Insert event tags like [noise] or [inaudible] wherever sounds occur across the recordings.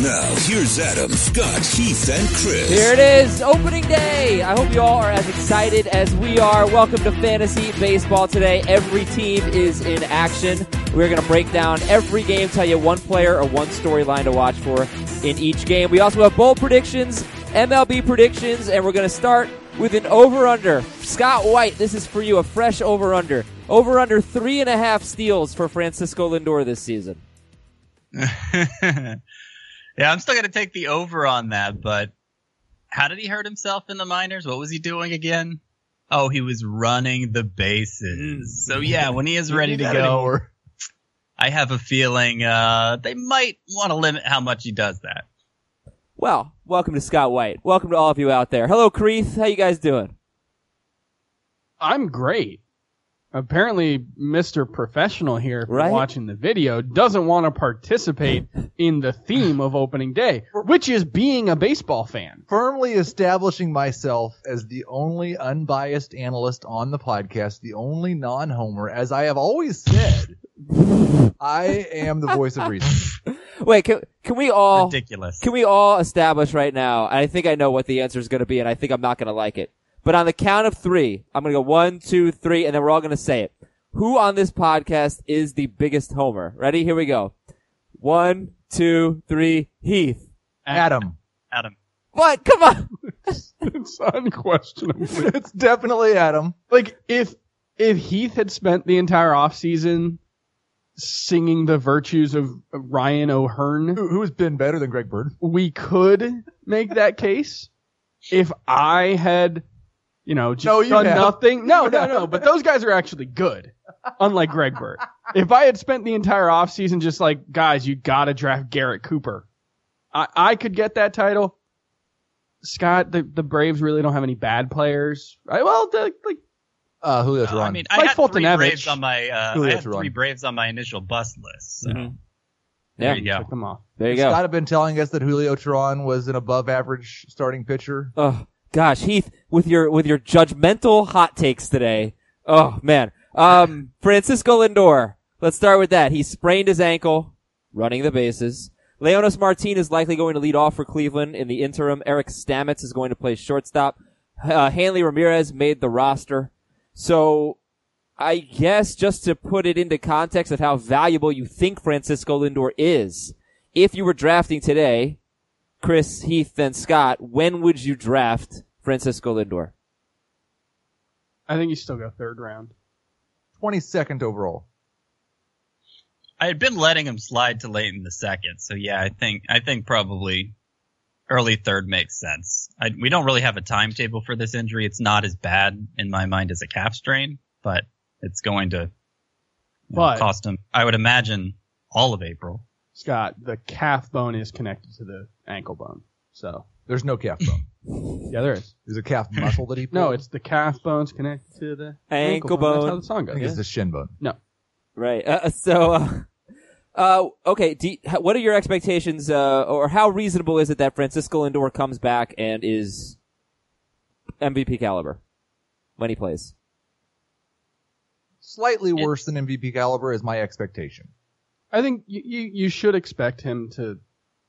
Now, here's Adam, Scott, Heath, and Chris. Here it is, opening day. I hope you all are as excited as we are. Welcome to Fantasy Baseball today. Every team is in action. We're going to break down every game, tell you one player or one storyline to watch for in each game. We also have bowl predictions, MLB predictions, and we're going to start with an over under. Scott White, this is for you, a fresh over under. Over under three and a half steals for Francisco Lindor this season. [laughs] Yeah, I'm still going to take the over on that, but how did he hurt himself in the minors? What was he doing again? Oh, he was running the bases. So yeah, when he is [laughs] ready to go, anymore. I have a feeling uh, they might want to limit how much he does that. Well, welcome to Scott White. Welcome to all of you out there. Hello, Creeth. How you guys doing? I'm great. Apparently, Mr. Professional here Right. watching the video doesn't want to participate in the theme of opening day, which is being a baseball fan. Firmly establishing myself as the only unbiased analyst on the podcast, the only non-homer, as I have always said. I am the voice of reason. [laughs] Wait, can, can we all Ridiculous. can we all establish right now? and I think I know what the answer is going to be, and I think I'm not going to like it. But on the count of three, I'm going to go one, two, three, and then we're all going to say it. Who on this podcast is the biggest homer? Ready? Here we go. One, two, three. Heath. Adam. Adam. What? Come on. [laughs] It's unquestionable. [laughs] It's definitely Adam. like if if Heath had spent the entire offseason singing the virtues of Ryan O'Hearn, Who, who's been better than Greg Bird? we could make that case. If I had, you know, just No, you done have. nothing. No, no, no. [laughs] But those guys are actually good. Unlike Greg Bird. If I had spent the entire offseason just like, guys, you gotta draft Garrett Cooper, I, I could get that title. Scott, the, the Braves really don't have any bad players. Right? Well, the, like, Uh, Julio Uh, Teheran. I mean, I Mike had three Foltynewicz. Braves on my uh, I had Teheran. three Braves on my initial bust list. So Mhm. there Yeah. you go. check them off. There you go. Scott have been telling us that Julio Teheran was an above average starting pitcher. Gosh, Heath, with your with your judgmental hot takes today. Oh man. Um, [laughs] Francisco Lindor. Let's start with that. He sprained his ankle running the bases. Leonys Martin is likely going to lead off for Cleveland in the interim. Eric Stamets is going to play shortstop. Uh, Hanley Ramirez made the roster. So I guess just to put it into context of how valuable you think Francisco Lindor is, if you were drafting today, Chris, Heath, and Scott, when would you draft Francisco Lindor? I think you still go third round. 22nd overall. I had been letting him slide to late in the second, so yeah, I think I think probably early third makes sense. I, we don't really have a timetable for this injury. It's not as bad in my mind as a calf strain, but it's going to you know, cost him. I would imagine all of April. Scott, the calf bone is connected to the ankle bone. So, There's no calf bone. yeah, there is. There's a calf muscle that he [laughs] No, it's the calf bone's connected to the Ankle That's bone. how the song I goes. think it's the shin bone. No. Right. Uh, so, uh, uh, okay. Do you, h- what are your expectations, uh, or how reasonable is it that Francisco Lindor comes back and is MVP caliber when he plays? Slightly worse than MVP caliber is my expectation. I think you, you, you should expect him to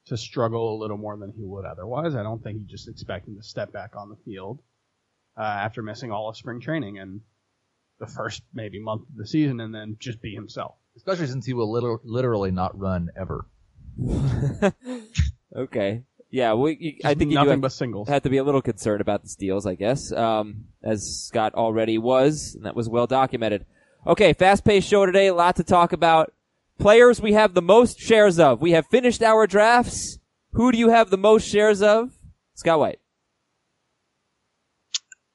to struggle a little more than he would otherwise. I don't think you just expect him to step back on the field uh, after missing all of spring training and the first maybe month of the season, and then just be himself. Especially since he will liter- literally not run ever. [laughs] Okay. Yeah. We, you, I Just think you do nothing have, but singles. have to be a little concerned about the steals, I guess, um, as Scott already was, and that was well documented. Okay, fast-paced show today. A lot to talk about. Players we have the most shares of. We have finished our drafts. Who do you have the most shares of? Scott White.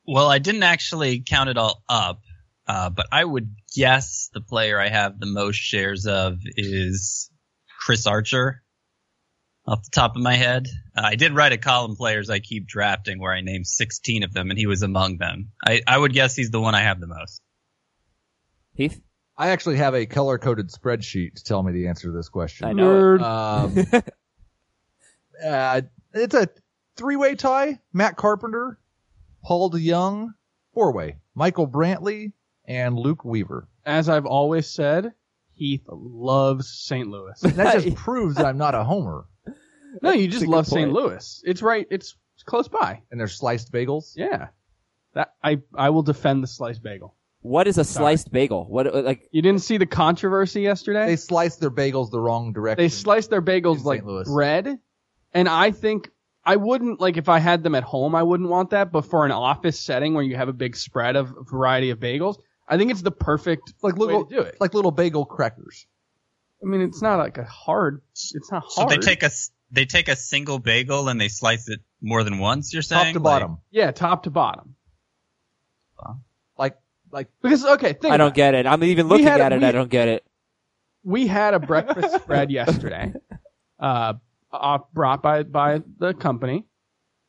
Well, I didn't actually count it all up, uh, but I would guess the player I have the most shares of is Chris Archer. Off the top of my head, uh, I did write a column players I keep drafting where I named 16 of them, and he was among them. I, I would guess he's the one I have the most. Heath? I actually have a color coded spreadsheet to tell me the answer to this question. I know it. Nerd. Um, [laughs] uh, it's a three way tie. Matt Carpenter, Paul DeJong, four way. Michael Brantley and Luke Weaver. As I've always said, Heath loves St. Louis. That just [laughs] proves that I'm not a homer. No, you just love St. Louis. It's right. It's close by. And they're sliced bagels. Yeah. That I I will defend the sliced bagel. What is a sliced bagel? What uh, like You didn't see the controversy yesterday? They slice their bagels the wrong direction. They slice their bagels In like St. Louis. bread, and I think I wouldn't like if I had them at home. I wouldn't want that, but for an office setting where you have a big spread of variety of bagels, I think it's the perfect like way little to do it. like little bagel crackers. I mean, it's not like a hard. It's not hard. So hard. they take a s- they take a single bagel and they slice it more than once. You're saying Top to Like- bottom. yeah, top to bottom. Like Because okay, think I don't get it. I'm even looking had- at it. we- I don't get it. we had a breakfast [laughs] spread yesterday, uh, uh, brought by by the company,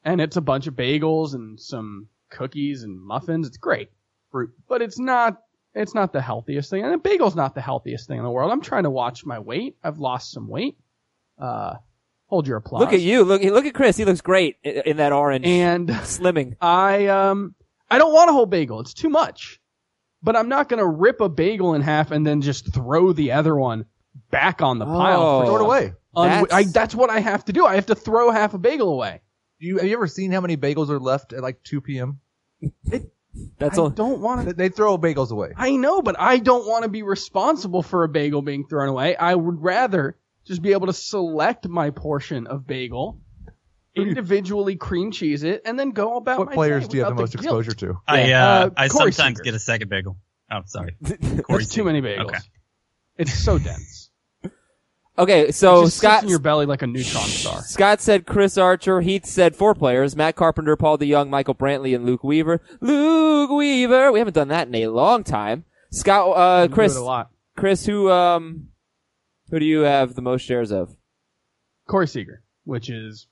and it's a bunch of bagels and some cookies and muffins. It's great, fruit. but it's not it's not the healthiest thing, and a bagel's not the healthiest thing in the world. I'm trying to watch my weight. I've lost some weight. Uh, hold your applause. Look at you. Look look at Chris. He looks great in, in that orange And slimming. I um I don't want a whole bagel. It's too much. But I'm not gonna rip a bagel in half and then just throw the other one back on the pile. Oh. throw it away. Un- That's- I, that's what I have to do. I have to throw half a bagel away. Do you have you ever seen how many bagels are left at like 2 p.m.? That's I all. don't want They, to. they throw bagels away. I know, but I don't want to be responsible for a bagel being thrown away. I would rather just be able to select my portion of bagel, individually cream cheese it, and then go about What my players day do you have the most guilt. exposure to? I uh, Uh, I Corey sometimes Seager. get a second bagel. Oh, sorry. [laughs] That's too many bagels. Okay. It's so dense. Okay, so just Scott in your belly like a neutron star. [laughs] Scott said Chris Archer. Heath said four players: Matt Carpenter, Paul DeJong, Michael Brantley, and Luke Weaver. Luke Weaver. We haven't done that in a long time. Scott, uh, We do Chris, it a lot. Chris, who, um, who do you have the most shares of? Corey Seager, which is,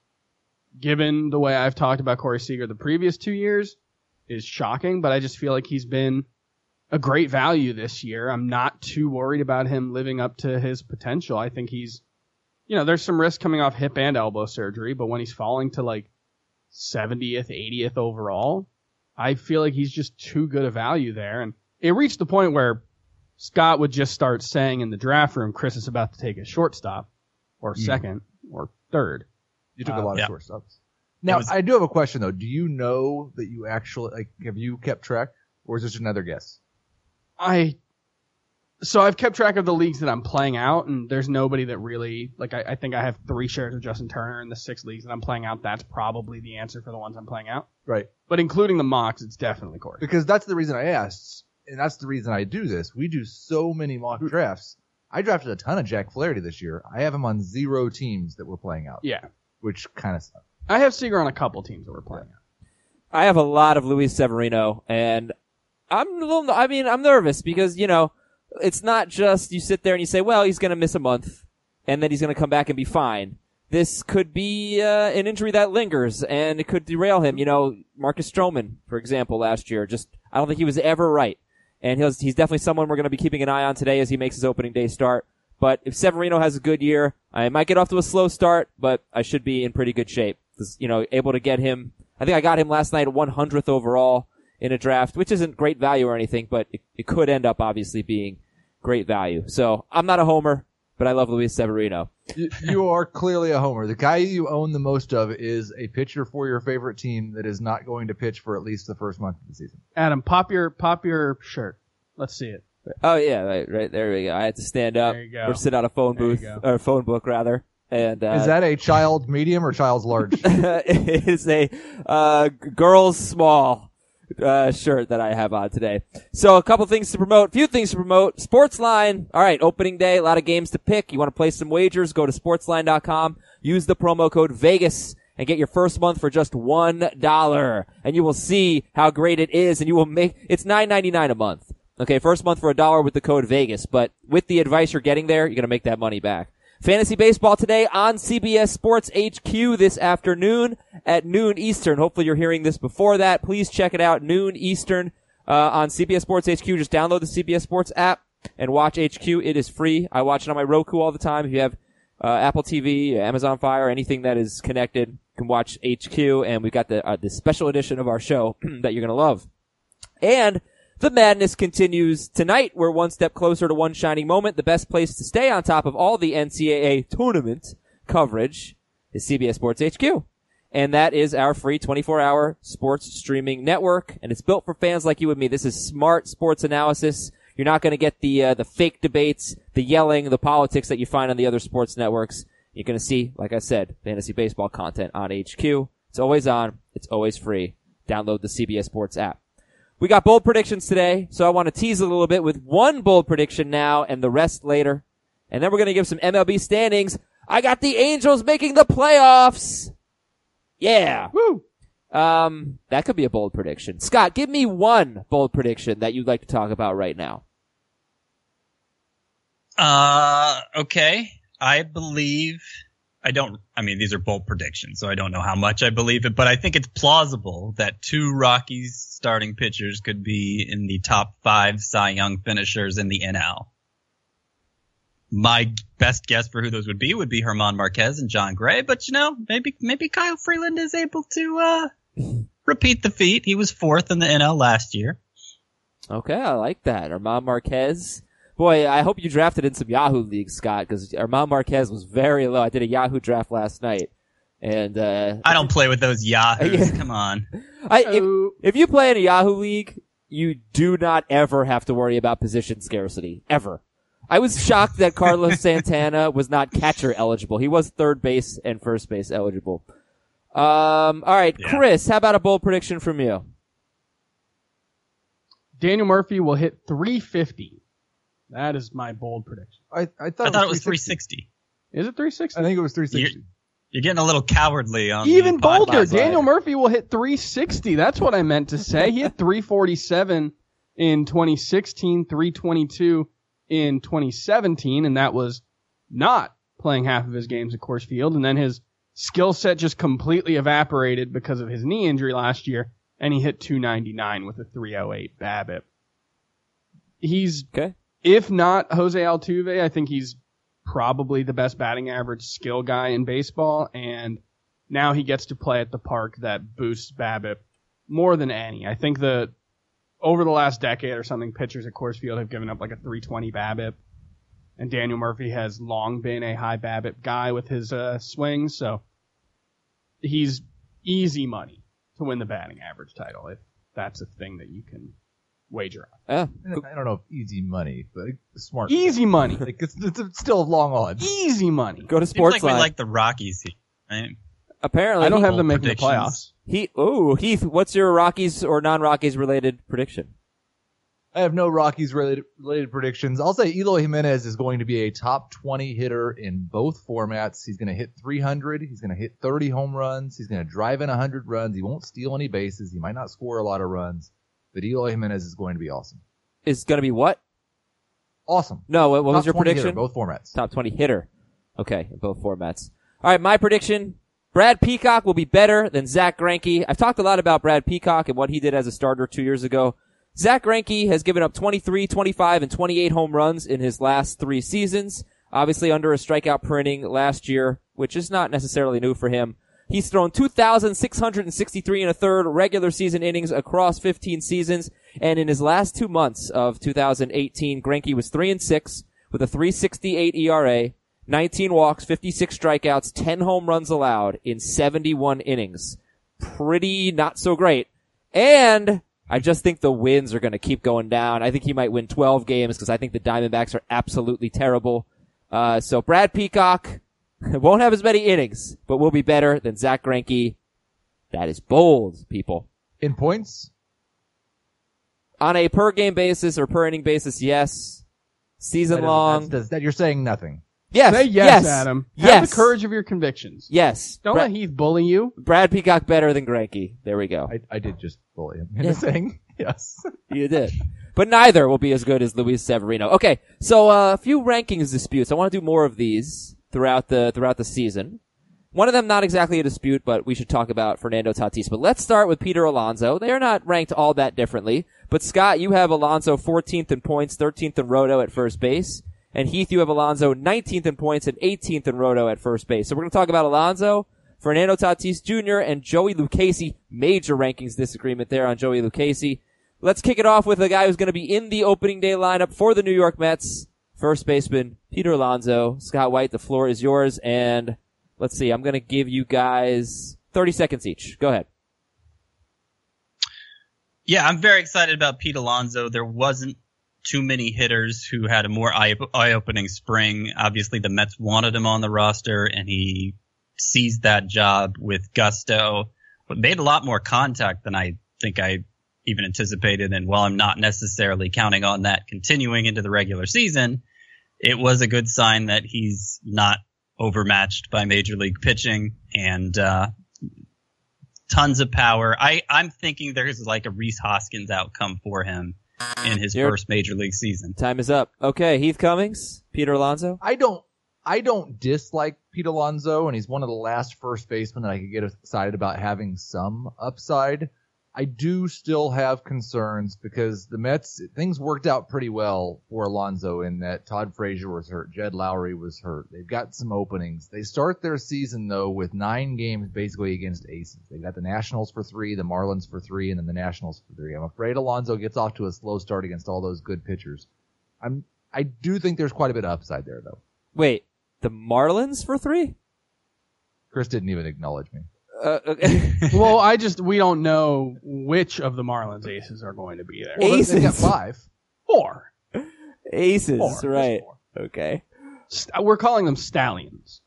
given the way I've talked about Corey Seager the previous two years, is shocking, but I just feel like he's been a great value this year. I'm not too worried about him living up to his potential. I think he's, you know, there's some risk coming off hip and elbow surgery, but when he's falling to like 70th, 80th overall, I feel like he's just too good a value there. And it reached the point where Scott would just start saying in the draft room, Chris is about to take a shortstop or Yeah. second or third. You took Uh, a lot of yeah. shortstops. Now was- I do have a question though. Do you know that you actually like have you kept track, or is this another guess? I so I've kept track of the leagues that I'm playing out, and there's nobody that really like. I, I think I have three shares of Justin Turner in the six leagues that I'm playing out. That's probably the answer for the ones I'm playing out. Right. But including the mocks, it's definitely Corey. Because that's the reason I asked, and that's the reason I do this. We do so many mock drafts. I drafted a ton of Jack Flaherty this year. I have him on zero teams that we're playing out, Yeah, which kind of sucks. I have Seager on a couple teams that we're playing out. I have a lot of Luis Severino, and I'm a little. I mean, I'm nervous because you know, it's not just you sit there and you say, "Well, he's going to miss a month, and then he's going to come back and be fine." This could be uh, an injury that lingers, and it could derail him. You know, Marcus Stroman, for example, last year, just I don't think he was ever right, and he's he's definitely someone we're going to be keeping an eye on today as he makes his opening day start. But if Severino has a good year, I might get off to a slow start, but I should be in pretty good shape. You know, able to get him. I think I got him last night at 100th overall in a draft, which isn't great value or anything, but it, it could end up obviously being great value. So I'm not a homer, but I love Luis Severino. you, you are clearly a homer. The guy you own the most of is a pitcher for your favorite team that is not going to pitch for at least the first month of the season. Adam, pop your pop your shirt. Let's see it. Oh yeah, right, right there we go. I had to stand up There you go. or sit on a phone booth go. or phone book rather. And uh, Is that a child medium or child's large? [laughs] it is a uh, girls small uh, shirt that I have on today. So a couple things to promote, few things to promote. Sportsline. All right, opening day, a lot of games to pick. You want to play some wagers? Go to sportsline.com. Use the promo code Vegas and get your first month for just one dollar, and you will see how great it is. And you will make it's nine ninety nine a month. Okay, first month for a dollar with the code Vegas, but with the advice you're getting there, you're gonna make that money back. Fantasy baseball today on CBS Sports HQ this afternoon at noon Eastern. Hopefully you're hearing this before that. Please check it out noon Eastern. uh, on CBS Sports HQ. Just download the CBS Sports app and watch HQ. It is free. I watch it on my Roku all the time. If you have uh, Apple TV, Amazon Fire, anything that is connected, you can watch HQ. And we've got the uh, the special edition of our show [clears throat] that you're gonna love. And the madness continues tonight. We're one step closer to one shining moment. The best place to stay on top of all the NCAA tournament coverage is CBS Sports HQ. And that is our free 24 hour sports streaming network. And it's built for fans like you and me. This is smart sports analysis. You're not going to get the, uh, the fake debates, the yelling, the politics that you find on the other sports networks. You're going to see, like I said, fantasy baseball content on HQ. It's always on. It's always free. Download the CBS Sports app. We got bold predictions today, so I want to tease a little bit with one bold prediction now and the rest later. And then we're going to give some MLB standings. I got the Angels making the playoffs. Yeah. Woo! Um, that could be a bold prediction. Scott, give me one bold prediction that you'd like to talk about right now. Uh, okay. I believe, I don't, I mean, these are bold predictions, so I don't know how much I believe it, but I think it's plausible that two Rockies starting pitchers could be in the top five Cy Young finishers in the NL. My best guess for who those would be would be German Marquez and Jon Gray, but you know, maybe, maybe Kyle Freeland is able to, uh, [laughs] repeat the feat. He was fourth in the NL last year. Okay, I like that. German Marquez. Boy, I hope you drafted in some Yahoo leagues, Scott, because German Marquez was very low. I did a Yahoo draft last night. And, uh, I don't play with those Yahoos. [laughs] Yeah. Come on. I, if, if you play in a Yahoo league, you do not ever have to worry about position scarcity. Ever. I was shocked that Carlos [laughs] Santana was not catcher eligible. He was third base and first base eligible. Um, alright, Yeah. Chris, how about a bold prediction from you? Daniel Murphy will hit 350. That is my bold prediction. I, I thought, I thought it was 360. 360. Is it 360? I think it was 360. You're getting a little cowardly on Even the bolder, Daniel Murphy will hit 360. That's what I meant to say. He hit 347 in 2016, 322 in 2017, and that was not playing half of his games at Coors Field. And then his skill set just completely evaporated because of his knee injury last year, and he hit 299 with a 308 BABIP. He's Okay. If not Jose Altuve, I think he's probably the best batting average skill guy in baseball, and now he gets to play at the park that boosts BABIP more than any. I think the over the last decade or something, pitchers at Coors Field have given up like a 320 BABIP, and Daniel Murphy has long been a high BABIP guy with his uh, swings, so he's easy money to win the batting average title if that's a thing that you can wager on. Yeah. I don't know if easy money, but smart. Easy money. [laughs] Like it's, it's still long odds. Easy money. Go to Seems like we like the Rockies here, right? Apparently, I don't he- have them making the predictions. playoffs. He, oh, Heath, what's your Rockies or non-Rockies related prediction? I have no Rockies related, related predictions. I'll say Eloy Jimenez is going to be a top 20 hitter in both formats. He's going to hit 300. He's going to hit 30 home runs. He's going to drive in 100 runs. He won't steal any bases. He might not score a lot of runs, but Eloy Jimenez is going to be awesome. Is gonna be what? Awesome. No, what, what was your 20 hitter, prediction? both formats. Top 20 hitter. Okay, in both formats. All right, my prediction. Brad Peacock will be better than Zack Greinke. I've talked a lot about Brad Peacock and what he did as a starter two years ago. Zack Greinke has given up 23, 25, and 28 home runs in his last three seasons. Obviously under a strikeout printing last year, which is not necessarily new for him. He's thrown 2,663 and a third regular season innings across 15 seasons. And in his last two months of 2018, Greinke was 3 and 6 with a 368 ERA, 19 walks, 56 strikeouts, 10 home runs allowed in 71 innings. Pretty not so great. And I just think the wins are going to keep going down. I think he might win 12 games because I think the Diamondbacks are absolutely terrible. Uh, so Brad Peacock [laughs] won't have as many innings, but will be better than Zack Greinke. That is bold, people. In points, On a per game basis or per inning basis, yes. Season is- long. that's- that's- that you're saying nothing. yes. Say yes, Adam. Have Yes. the courage of your convictions. Yes. Don't Bra- let Heath bully you. Brad Peacock better than Greinke. There we go. I, I did just bully him into saying [laughs] yes. You did. But neither will be as good as Luis Severino. Okay, so uh, a few rankings disputes. I want to do more of these throughout the throughout the season. One of them not exactly a dispute, but we should talk about Fernando Tatis. But let's start with Peter Alonso. They are not ranked all that differently. But Scott, you have Alonso 14th in points, 13th in roto at first base. And Heath, you have Alonso 19th in points and 18th in roto at first base. So we're going to talk about Alonso, Fernando Tatis Jr., and Joey Lucchesi. Major rankings disagreement there on Joey Lucchesi. Let's kick it off with a guy who's going to be in the opening day lineup for the New York Mets. First baseman, Peter Alonso. Scott White, the floor is yours. And let's see, I'm going to give you guys 30 seconds each. Go ahead. Yeah, I'm very excited about Pete Alonso. There wasn't too many hitters who had a more eye opening spring. Obviously, the Mets wanted him on the roster, and he seized that job with gusto, but made a lot more contact than I think I even anticipated. And while I'm not necessarily counting on that continuing into the regular season, it was a good sign that he's not overmatched by major league pitching and uh, tons of power. I, I'm thinking there's like a Rhys Hoskins outcome for him in his Here- first major league season. Time is up. Okay, Heath Cummings, Peter Alonso. I don't I don't dislike Pete Alonso, and he's one of the last first basemen that I could get excited about having some upside. I do still have concerns because the Mets things worked out pretty well for Alonso in that Todd Frazier was hurt, Jed Lowrie was hurt. They've got some openings. They start their season though with nine games basically against aces. They've got the Nationals for three, the Marlins for three, and then the Nationals for three. I'm afraid Alonso gets off to a slow start against all those good pitchers. I'm I do think there's quite a bit of upside there though. Wait, the Marlins for three? Chris didn't even acknowledge me. Uh, okay. [laughs] well, I just we don't know which of the Marlins aces are going to be there. Well, they got Aces. five. Four. Aces, Four. Right. four. Okay. St- We're calling them stallions.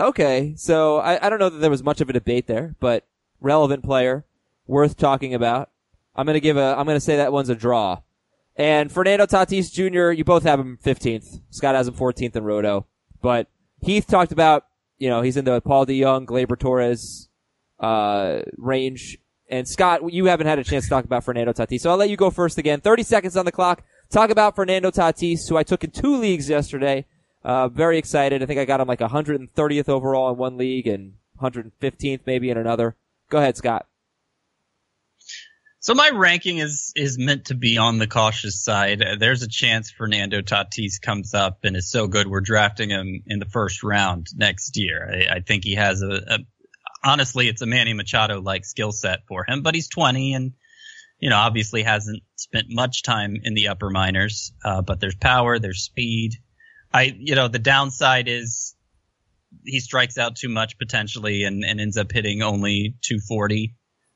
Okay, so I, I don't know that there was much of a debate there, but relevant player, worth talking about. I'm gonna give a, I'm gonna say that one's a draw. And Fernando Tatis Jr., you both have him 15th. Scott has him 14th in Roto. But Heath talked about, you know, he's in the Paul DeJong, Gleyber Torres, uh, range. And Scott, you haven't had a chance to talk about Fernando Tatis, so I'll let you go first again. 30 seconds on the clock. Talk about Fernando Tatis, who I took in two leagues yesterday. Uh, very excited. I think I got him like 130th overall in one league and 115th maybe in another. Go ahead, Scott. So my ranking is is meant to be on the cautious side. There's a chance Fernando Tatis comes up and is so good we're drafting him in the first round next year. I, I think he has a, a honestly it's a Manny Machado like skill set for him, but he's 20 and you know obviously hasn't spent much time in the upper minors. Uh, but there's power, there's speed. I you know the downside is he strikes out too much potentially and, and ends up hitting only 240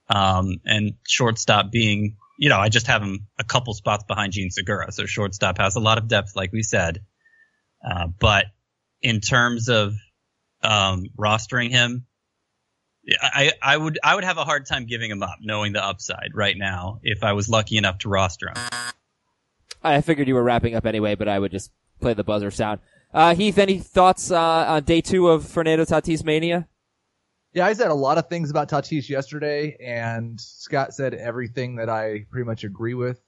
um, and shortstop being, you know, I just have him a couple spots behind Jean Segura. So shortstop has a lot of depth, like we said. Uh, but in terms of, um, rostering him, I, I would, I would have a hard time giving him up knowing the upside right now if I was lucky enough to roster him. I figured you were wrapping up anyway, but I would just play the buzzer sound. Uh, Heath, any thoughts, uh, on day two of Fernando Tatis mania? Yeah, I said a lot of things about Tatis yesterday, and Scott said everything that I pretty much agree with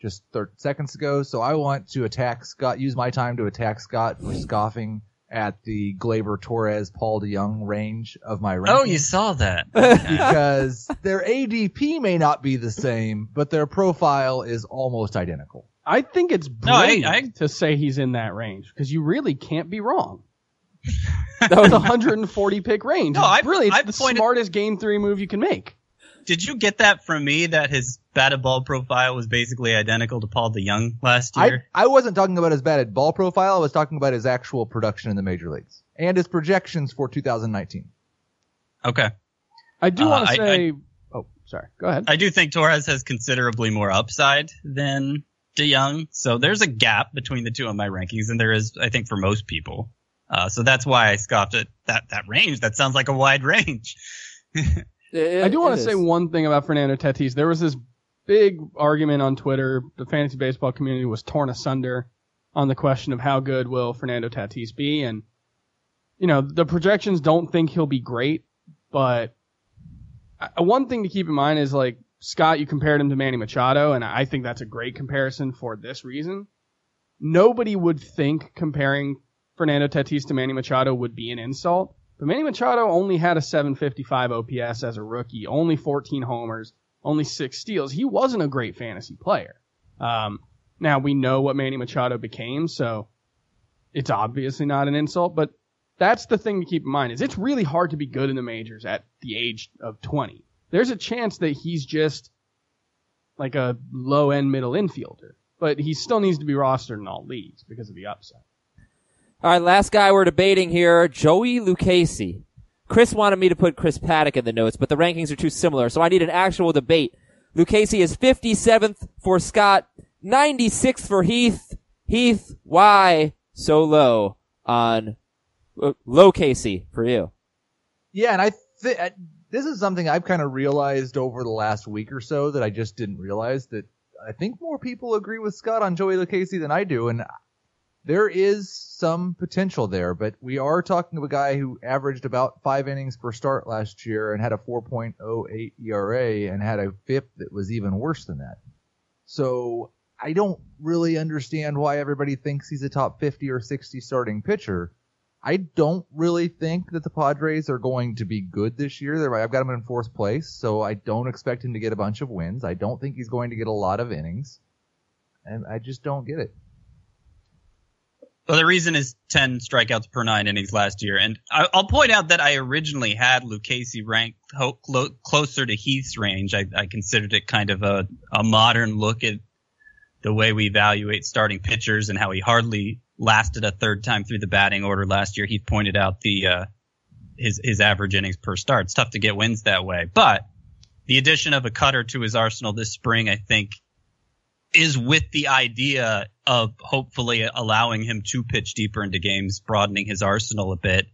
just 30 seconds ago. So I want to attack Scott, use my time to attack Scott for scoffing at the Gleyber Torres Paul DeJong range of my rankings. Oh, you saw that. [laughs] because their ADP may not be the same, but their profile is almost identical. I think it's No, I- brilliant I- to say he's in that range because you really can't be wrong. [laughs] No, was a 140 pick range. No, it's I've- brilliant. It's I've the pointed- smartest game three move you can make. Did you get that from me that his batted ball profile was basically identical to Paul DeJong last year? I wasn't talking about his batted ball profile. I was talking about his actual production in the major leagues and his projections for 2019. okay. I do Uh, want to say. oh, sorry. Go ahead. I do think Torres has considerably more upside than DeJong. So there's a gap between the two on my rankings, and there is, I think, for most people. Uh, so that's why I scoffed at that, that range. That sounds like a wide range. [laughs] I do want to say one thing about Fernando Tatis. There was this big argument on Twitter. The fantasy baseball community was torn asunder on the question of how good will Fernando Tatis be, and you know the projections don't think he'll be great, but uh, one thing to keep in mind is like Scott, you compared him to Manny Machado, and I think that's a great comparison for this reason. Nobody would think comparing Fernando Tatis to Manny Machado would be an insult But Manny Machado only had a 755 OPS as a rookie, only 14 homers, only six steals. He wasn't a great fantasy player. Um, now we know what Manny Machado became, so it's obviously not an insult, but that's the thing to keep in mind is it's really hard to be good in the majors at the age of 20. There's a chance that he's just like a low end middle infielder, but he still needs to be rostered in all leagues because of the upside. All right, last guy we're debating here, Joey Lucchesi. Chris wanted me to put Chris Paddack in the notes, but the rankings are too similar, so I need an actual debate. Lucchesi is 57th for Scott, 96th for Heath. Heath, why so low on uh, Lucchesi for you? Yeah, and I th- this is something I've kind of realized over the last week or so that I just didn't realize that I think more people agree with Scott on Joey Lucchesi than I do, and there is some potential there, but we are talking of a guy who averaged about five innings per start last year and had a 4.08 ERA and had a FIP that was even worse than that. So I don't really understand why everybody thinks he's a top 50 or 60 starting pitcher. I don't really think that the Padres are going to be good this year. They're, I've got him in fourth place, so I don't expect him to get a bunch of wins. I don't think he's going to get a lot of innings. And I just don't get it. Well, the reason is 10 strikeouts per nine innings last year. And I, will point out that I originally had Lucchesi ranked ho- clo- closer to Heath's range. I, I, considered it kind of a, a modern look at the way we evaluate starting pitchers and how he hardly lasted a third time through the batting order last year. He pointed out the, uh, his, his average innings per start. It's tough to get wins that way. But the addition of a cutter to his arsenal this spring, I think, is with the idea of hopefully allowing him to pitch deeper into games, broadening his arsenal a bit.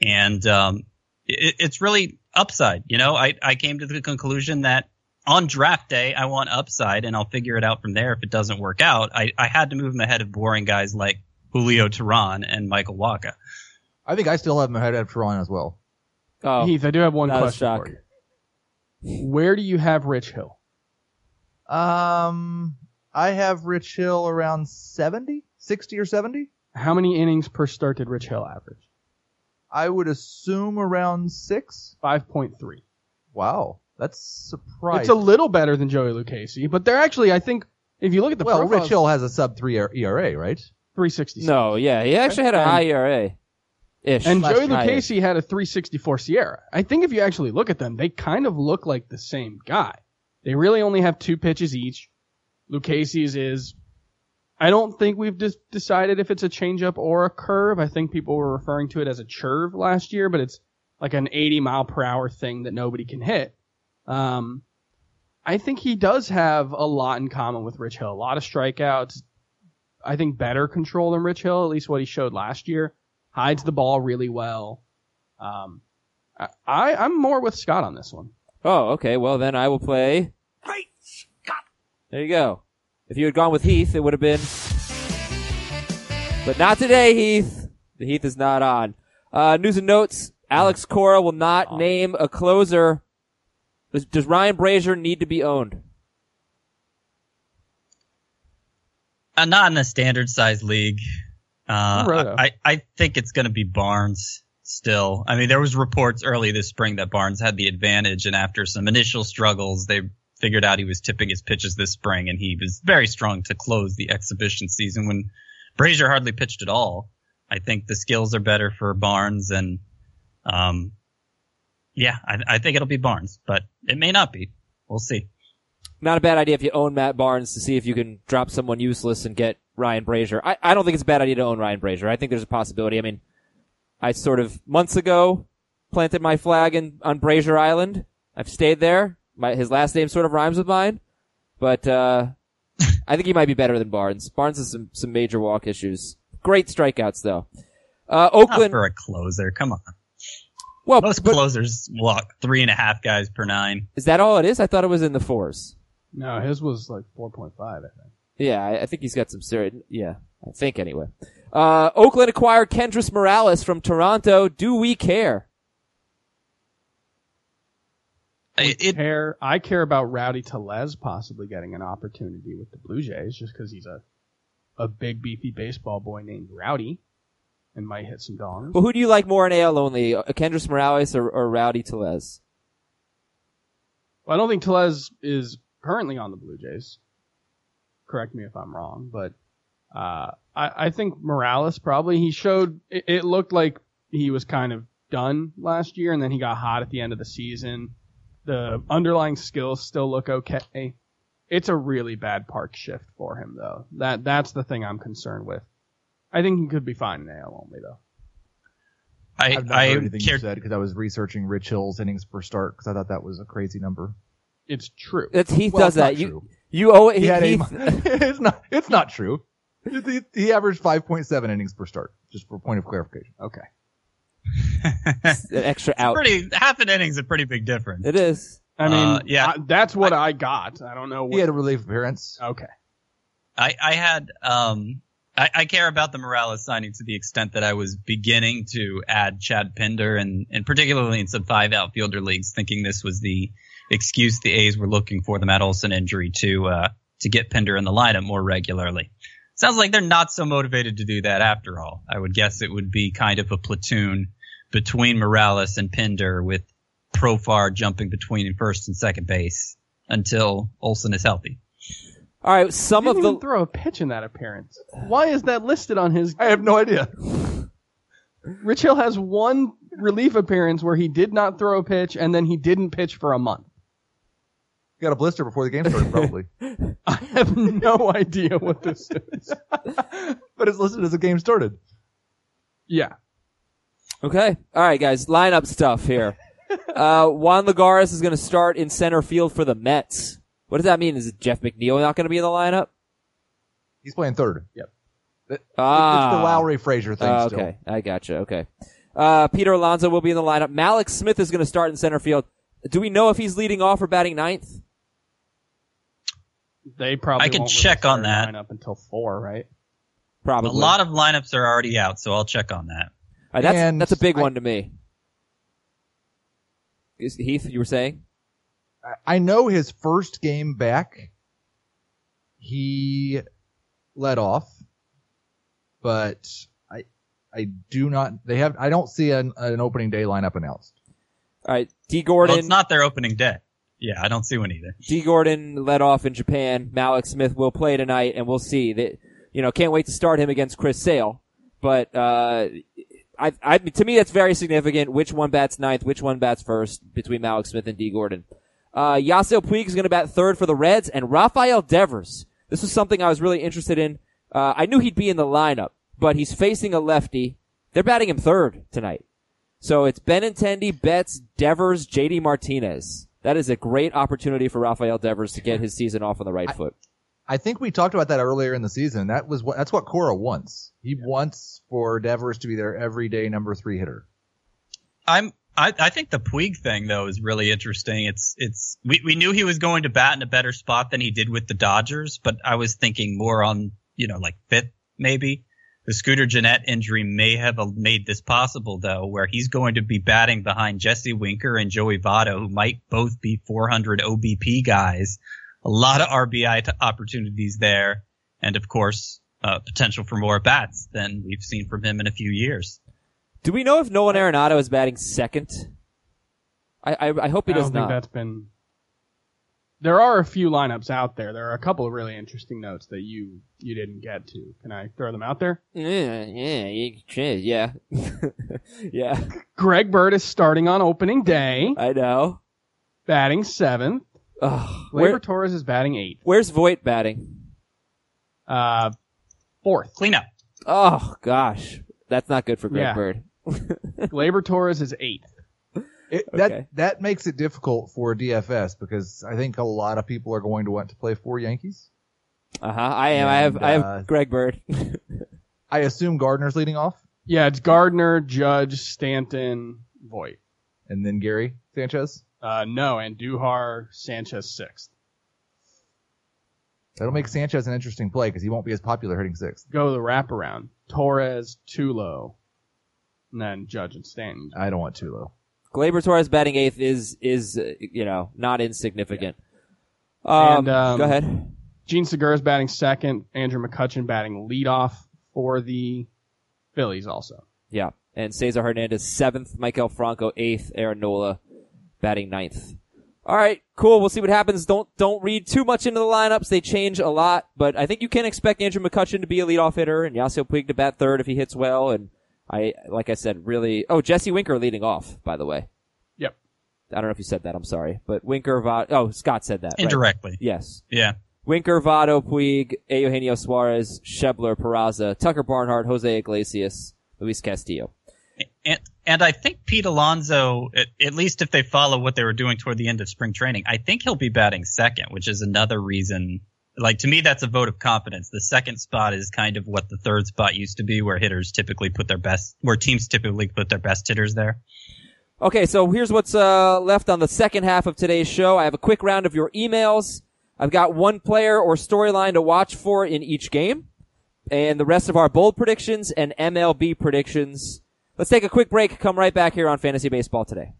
And, um, it, it's really upside. You know, I, I came to the conclusion that on draft day, I want upside and I'll figure it out from there. If it doesn't work out, I, I had to move him ahead of boring guys like Julio Teheran and Michael Wacha. I think I still have him ahead of Teheran as well. Oh, Heath, I do have one question shock. for you. Where do you have Rich Hill? Um, I have Rich Hill around 70, 60 or 70. How many innings per start did Rich Hill average? I would assume around six. 5.3. Wow, that's surprising. It's a little better than Joey Lucchesi, but they're actually, I think, if you look at the well, profiles, Rich Hill has a sub three ERA, right? Three sixty. no, yeah, he actually had a high ERA. Ish. And Joey year. Lucchesi had a 364 SIERA. I think if you actually look at them, they kind of look like the same guy. They really only have two pitches each. Lucchesi's is, I don't think we've decided if it's a changeup or a curve. I think people were referring to it as a churve last year, but it's like an 80 mile per hour thing that nobody can hit. Um, I think he does have a lot in common with Rich Hill. A lot of strikeouts. I think better control than Rich Hill, at least what he showed last year. Hides the ball really well. Um, I I'm more with Scott on this one. Oh, okay. Well, then I will play. There you go. If you had gone with Heath, it would have been. But not today, Heath. The Heath is not on. Uh, news and notes. Alex Cora will not name a closer. Does, does Ryan Brasier need to be owned? Uh, not in a standard size league. Uh, Roto. I, I think it's going to be Barnes still. I mean, there was reports early this spring that Barnes had the advantage, and after some initial struggles, they figured out he was tipping his pitches this spring, and he was very strong to close the exhibition season when Brasier hardly pitched at all. I think the skills are better for Barnes, and um, yeah, I, I think it'll be Barnes, but it may not be. We'll see. Not a bad idea if you own Matt Barnes to see if you can drop someone useless and get Ryan Brasier. I, I don't think it's a bad idea to own Ryan Brasier. I think there's a possibility. I mean, I sort of months ago planted my flag in on Brasier Island. I've stayed there. My his last name sort of rhymes with mine, but uh, [laughs] I think he might be better than Barnes. Barnes has some some major walk issues. Great strikeouts though. Uh, Not Oakland. for a closer. Come on. well, Most but closers walk three and a half guys per nine. is that all it is? I thought it was in the fours. No, his was like 4.5, I think. Yeah, I, I think he's got some serious. Yeah, I think anyway. Uh, Oakland acquired Kendrys Morales from Toronto. Do we care? It, it, care. I care about Rowdy Tellez possibly getting an opportunity with the Blue Jays just because he's a a big beefy baseball boy named Rowdy. and might hit some dongs. Well, who do you like more in AL only, uh, Kendrys Morales or, or Rowdy Tellez? Well, I don't think Tellez is currently on the Blue Jays. Correct me if I'm wrong, but uh, I, I think Morales probably he showed it, it looked like he was kind of done last year, and then he got hot at the end of the season. The underlying skills still look okay. It's a really bad park shift for him, though. That that's the thing I'm concerned with. I think he could be fine in AL only, though. I I've not I heard anything you said because I was researching Rich Hill's innings per start because I thought that was a crazy number. It's true. It's Heath Well, does it's not that. You true. you owe it. He had Heath, a, [laughs] it's not. It's not true. He, he averaged 5.7 innings per start. Just for point of clarification. Okay. An extra out. pretty half an inning's a pretty big difference. It is. I mean, Uh, yeah. I- that's what I, got. I don't know. What, He had a relief appearance. okay. I, I had um I, I care about the Morales signing to the extent that I was beginning to add Chad Pinder and, and particularly in some five outfielder leagues, thinking this was the excuse the A's were looking for the Matt Olson injury to uh to get Pinder in the lineup more regularly. Sounds like they're not so motivated to do that after all. I would guess it would be kind of a platoon between Morales and Pinder with Profar jumping between first and second base until Olson is healthy. All right. Some He of didn't the throw a pitch in that appearance. Why is that listed on his? I have no idea. Rich Hill has one relief appearance where he did not throw a pitch and then he didn't pitch for a month. He got a blister before the game started, probably. [laughs] I have no idea what this is. [laughs] but it's listed as the game started. Yeah. Okay. All right, guys. Lineup stuff here. [laughs] Uh, Juan Lagares is going to start in center field for the Mets. What does that mean? Is Jeff McNeil not going to be in the lineup? He's playing third. Yep. Ah. It's the Lowrie Frazier thing still. okay. I gotcha. Okay. Uh, Peter Alonso will be in the lineup. Mallex Smith is going to start in center field. Do we know if he's leading off or batting ninth? They probably I can won't really check on start a that. lineup until four, right? Probably. A lot of lineups are already out, so I'll check on that. All right, that's, And that's a big I- one to me. Is- Heath, you were saying? I- I know his first game back, he led off, but I I do not. They have. I don't see an, an opening day lineup announced. All right. D. Well, Gordon. it's not their opening day. Yeah, I don't see one either. Dee Gordon led off in Japan. Mallex Smith will play tonight, and we'll see. That you know, can't wait to start him against Chris Sale. But uh, I, I, to me, that's very significant. Which one bats ninth? Which one bats first between Mallex Smith and Dee Gordon? Uh, Yasiel Puig is going to bat third for the Reds, and Rafael Devers. This was something I was really interested in. Uh, I knew he'd be in the lineup, but he's facing a lefty. They're batting him third tonight. So it's Benintendi, Betts, Devers, JD Martinez. That is a great opportunity for Rafael Devers to get his season off on the right foot. I think we talked about that earlier in the season. That was what that's what Cora wants. He wants for Devers to be their everyday number three hitter. I'm. I, I think the Puig thing though is really interesting. It's it's we, we knew he was going to bat in a better spot than he did with the Dodgers, but I was thinking more on you know like fifth maybe. The Scooter Gennett injury may have made this possible though, where he's going to be batting behind Jesse Winker and Joey Votto, who might both be 400 OBP guys. A lot of RBI t- opportunities there, and of course uh, potential for more bats than we've seen from him in a few years. Do we know if Nolan Arenado is batting second? I I, I hope he does I does don't think that's been. There are a few lineups out there. There are a couple of really interesting notes that you you didn't get to. Can I throw them out there? Yeah, yeah, you should, yeah, [laughs] yeah. Greg Bird is starting on opening day, I know. batting seventh. Ugh, Gleyber where, Torres is batting eight. where's Voit batting? Uh, fourth. Cleanup. Oh gosh, that's not good for Greg Yeah. Bird. [laughs] Labor Torres is eighth. It, Okay. That that makes it difficult for DFS because I think a lot of people are going to want to play four Yankees. Uh huh. I am. I have. And, I have uh, Greg Bird. I assume Gardner's leading off, Yeah, it's Gardner, Judge, Stanton, Voit. and then Gary Sanchez. Uh, no, and Duhar, Sanchez sixth. That'll make Sanchez an interesting play because he won't be as popular hitting sixth. Go the wraparound. Torres, Tulo, and then Judge and Stanton. I don't want Tulo. Gleyber Torres batting eighth is is uh, you know not insignificant. Um, And, um, go ahead. Jean Segura's batting second. Andrew McCutchen batting leadoff for the Phillies also. Yeah. And Cesar Hernandez seventh, Maikel Franco eighth, Aaron Nola batting ninth. All right, cool. We'll see what happens. Don't don't read too much into the lineups. They change a lot, but I think you can expect Andrew McCutchen to be a leadoff hitter and Yasiel Puig to bat third if he hits well. And I, like I said, really. Oh, Jesse Winker leading off, by the way. Yep. I don't know if you said that. I'm sorry, but Winker. Votto, oh, Scott said that. right? Indirectly. Yes. Yeah. Winker, Votto, Puig, Eugenio Suarez, Schebler, Peraza, Tucker Barnhart, Jose Iglesias, Luis Castillo. And, and I think Pete Alonso, at, at least if they follow what they were doing toward the end of spring training, I think he'll be batting second, which is another reason. Like to me, that's a vote of confidence. The second spot is kind of what the third spot used to be, where hitters typically put their best, where teams typically put their best hitters there. Okay, so here's what's uh, left on the second half of today's show. I have a quick round of your emails. I've got one player or storyline to watch for in each game, and the rest of our bold predictions and MLB predictions. Let's take a quick break. Come right back here on Fantasy Baseball today.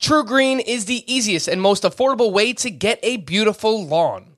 TruGreen is the easiest and most affordable way to get a beautiful lawn.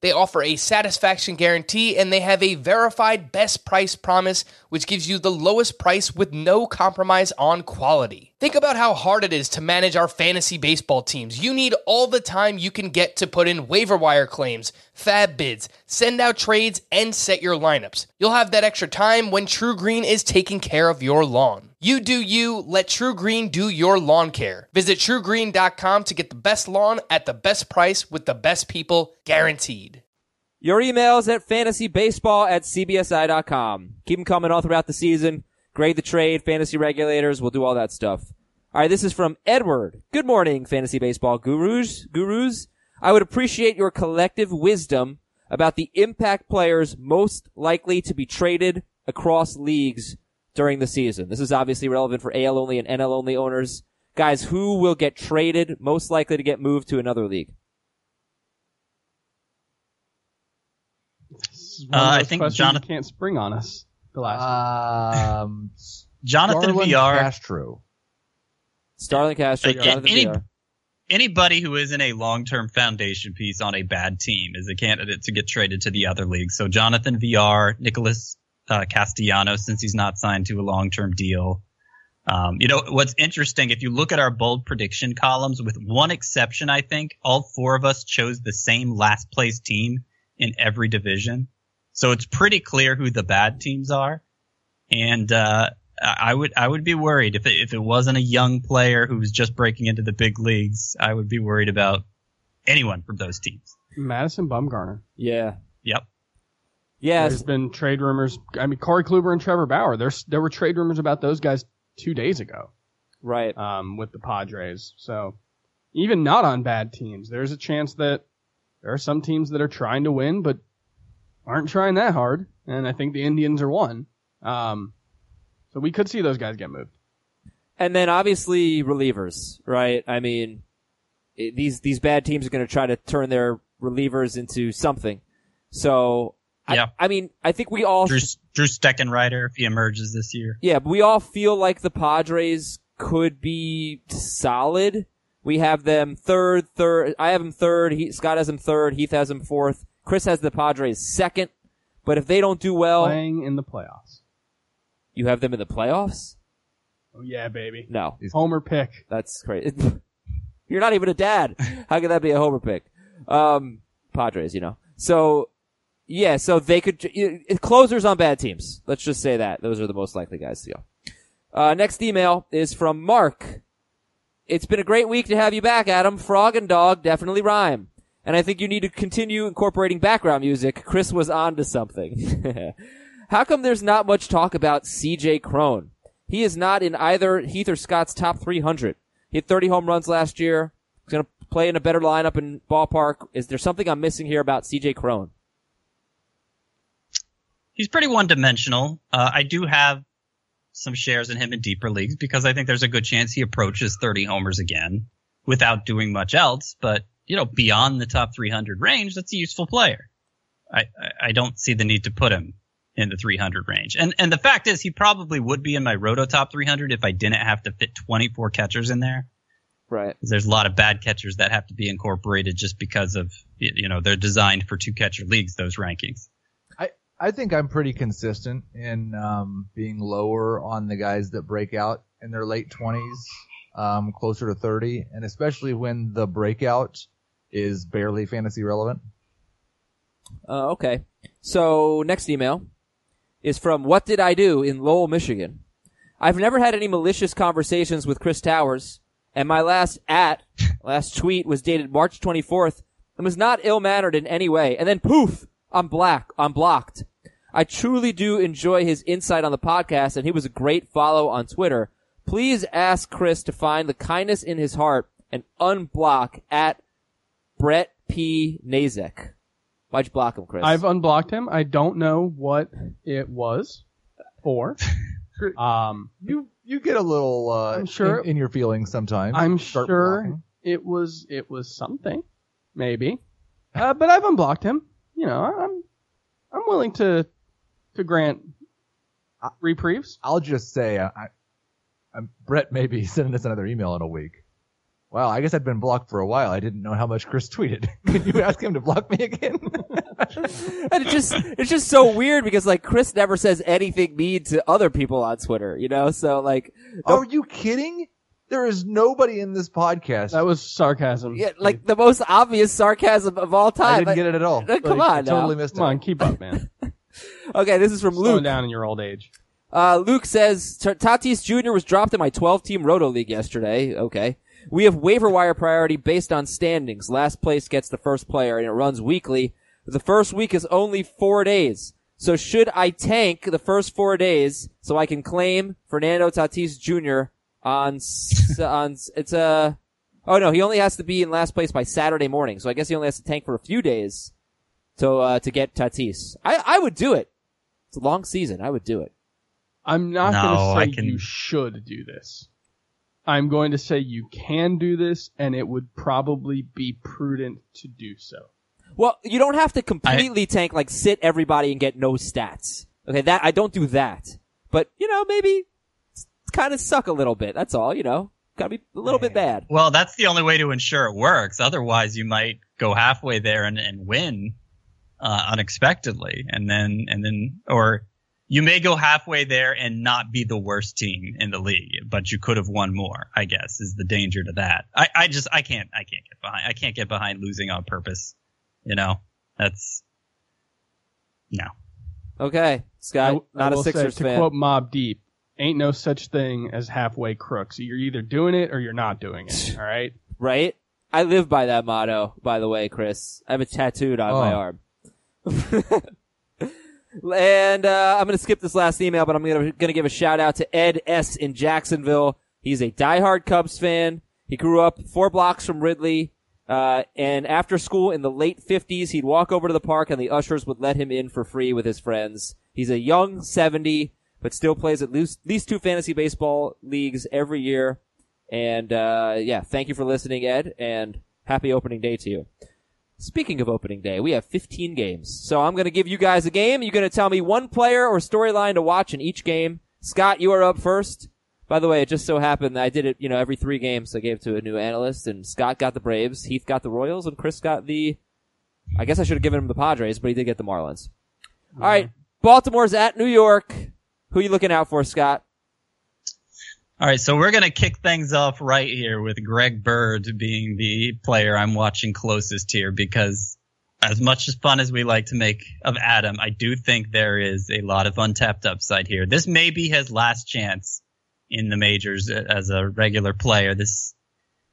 They offer a satisfaction guarantee and they have a verified best price promise, which gives you the lowest price with no compromise on quality. Think about how hard it is to manage our fantasy baseball teams. You need all the time you can get to put in waiver wire claims, fab bids, send out trades, and set your lineups. You'll have that extra time when TruGreen is taking care of your lawn. You do you, let TruGreen do your lawn care. Visit trugreen.com to get the best lawn at the best price with the best people guaranteed. Your emails at fantasybaseball at cbsi.com. Keep them coming all throughout the season. Grade the trade, fantasy regulators. We'll do all that stuff. All right, this is from Edward. Good morning, fantasy baseball gurus. Gurus. I would appreciate your collective wisdom about the impact players most likely to be traded across leagues during the season. This is obviously relevant for AL only and NL only owners. Guys, who will get traded, most likely to get moved to another league? This is one of Uh, I think Jonathan- can't spring on us. The last Um, [laughs] Jonathan Starlin Villar. Castro. Starlin Castro, Uh, Jonathan any- Villar. Anybody who isn't a long-term foundation piece on a bad team is a candidate to get traded to the other league. So Jonathan Villar, Nicholas uh, Castellanos, since he's not signed to a long-term deal. Um, you know what's interesting? If you look at our bold prediction columns, with one exception, I think all four of us chose the same last place team in every division. So it's pretty clear who the bad teams are. And uh, I would I would be worried if it, if it wasn't a young player who was just breaking into the big leagues. I would be worried about anyone from those teams. Madison Bumgarner. Yeah. Yep. Yes. There's been trade rumors. I mean, Corey Kluber and Trevor Bauer. There's there were trade rumors about those guys two days ago Right. um, with the Padres. So even not on bad teams, there's a chance that there are some teams that are trying to win but aren't trying that hard. And I think the Indians are one. Um, so we could see those guys get moved. And then obviously relievers, right? I mean, it, these these bad teams are going to try to turn their relievers into something. So, Yeah. I, I mean, I think we all, Drew Drew Steckenrider if he emerges this year. yeah, but we all feel like the Padres could be solid. We have them third, third. I have them third. He, Scott has them third. Heath has them fourth. Chris has the Padres second. But if they don't do well, Playing in the playoffs. you have them in the playoffs. Oh yeah, baby. No, Homer pick. That's crazy. [laughs] You're not even a dad. How could that be a homer pick? Um, Padres, you know. So, yeah, so they could, closers on bad teams. Let's just say that. Those are the most likely guys to go. Uh, next email is from Mark. It's been a great week to have you back, Adam. Frog and dog definitely rhyme. And I think you need to continue incorporating background music. Chris was on to something. [laughs] How come there's not much talk about CJ Cron? He is not in either Heath or Scott's top 300. He had 30 home runs last year. He's going to play in a better lineup in ballpark. Is there something I'm missing here about CJ Cron? He's pretty one dimensional. Uh, I do have some shares in him in deeper leagues because I think there's a good chance he approaches 30 homers again without doing much else. But, you know, beyond the top 300 range, that's a useful player. I, I, I don't see the need to put him in the 300 range. And, and the fact is he probably would be in my roto top 300 if I didn't have to fit 24 catchers in there. Right. There's a lot of bad catchers that have to be incorporated just because of, you know, they're designed for two catcher leagues, those rankings. I, think I'm pretty consistent in um, being lower on the guys that break out in their late 20s, um, closer to 30, and especially when the breakout is barely fantasy relevant. Uh, okay. So next email is from What Did I Do in Lowell, Michigan. I've never had any malicious conversations with Chris Towers, and my last at last tweet was dated March 24th and was not ill-mannered in any way. And then poof, I'm black, I'm blocked. I truly do enjoy his insight on the podcast, and he was a great follow on Twitter. Please ask Chris to find the kindness in his heart and unblock at Brett P. Nazek. Why'd you block him, Chris? I've unblocked him. I don't know what it was for. Um, You you get a little uh, I'm sure- in, in your feelings sometimes. I'm Start sure blocking. it was it was something, maybe. Uh, but I've unblocked him. You know, I'm I'm willing to to grant reprieves. I'll just say, I, I, I'm, Brett may be [laughs] sending us another email in a week. Wow, I guess I'd been blocked for a while. I didn't know how much Chris tweeted. [laughs] Can you ask him to block me again? [laughs] and it's just it's just so weird because like Chris never says anything mean to other people on Twitter, you know. So like, Are you kidding? There is nobody in this podcast. That was sarcasm. yeah, like the most obvious sarcasm of all time. I didn't Like, get it at all. Uh, come Like, on I totally now. missed Come on, it. keep up, man. [laughs] Okay, this is from Slow Luke. down in your old age. Uh, Luke says Tatis Jr. was dropped in my 12 team roto league yesterday. Okay. We have waiver wire priority based on standings. Last place gets the first player and it runs weekly. The first week is only four days. So should I tank the first four days so I can claim Fernando Tatis Jr. on, s- [laughs] on, it's a, oh no, he only has to be in last place by Saturday morning. So I guess he only has to tank for a few days to, uh, to get Tatis. I, I would do it. It's a long season. I would do it. I'm not No, going to say can- you should do this. I'm going to say you can do this, and it would probably be prudent to do so. Well, you don't have to completely tank, like sit everybody and get no stats. Okay, that, I don't do that. But, you know, maybe kind of suck a little bit. That's all, you know. Gotta be a little bit bad. Well, that's the only way to ensure it works. Otherwise, you might go halfway there and, and win uh, unexpectedly, and then and then or you may go halfway there and not be the worst team in the league, but you could have won more. I guess is the danger to that. I, I just I can't I can't get behind I can't get behind losing on purpose. You know that's no. Okay, Scott, I- I not a will say, Sixers to quote Mobb Deep, ain't no such thing as halfway crooks. You're either doing it or you're not doing it. [laughs] All right. right? I live by that motto, by the way, Chris. I have it tattooed on my Oh. arm. And uh, I'm going to skip this last email, but I'm going to give a shout out to Ed S. in Jacksonville. He's a diehard Cubs fan. He grew up four blocks from Wrigley. Uh, and after school in the late 50s, he'd walk over to the park and the ushers would let him in for free with his friends. He's a young 70, but still plays at least, least two fantasy baseball leagues every year. And, uh, yeah, thank you for listening, Ed, and happy opening day to you. Speaking of opening day, we have 15 games. So I'm going to give you guys a game. You're going to tell me one player or storyline to watch in each game. Scott, you are up first. By the way, it just so happened that I did it, you know, every three games I gave to a new analyst and Scott got the Braves, Heath got the Royals, and Chris got the, I guess I should have given him the Padres, but he did get the Marlins. All right. Mm-hmm. Baltimore's at New York. Who are you looking out for, Scott? All right, so we're going to kick things off right here with Greg Bird being the player I'm watching closest here because as much as fun as we like to make of Adam, I do think there is a lot of untapped upside here. This may be his last chance in the majors as a regular player. This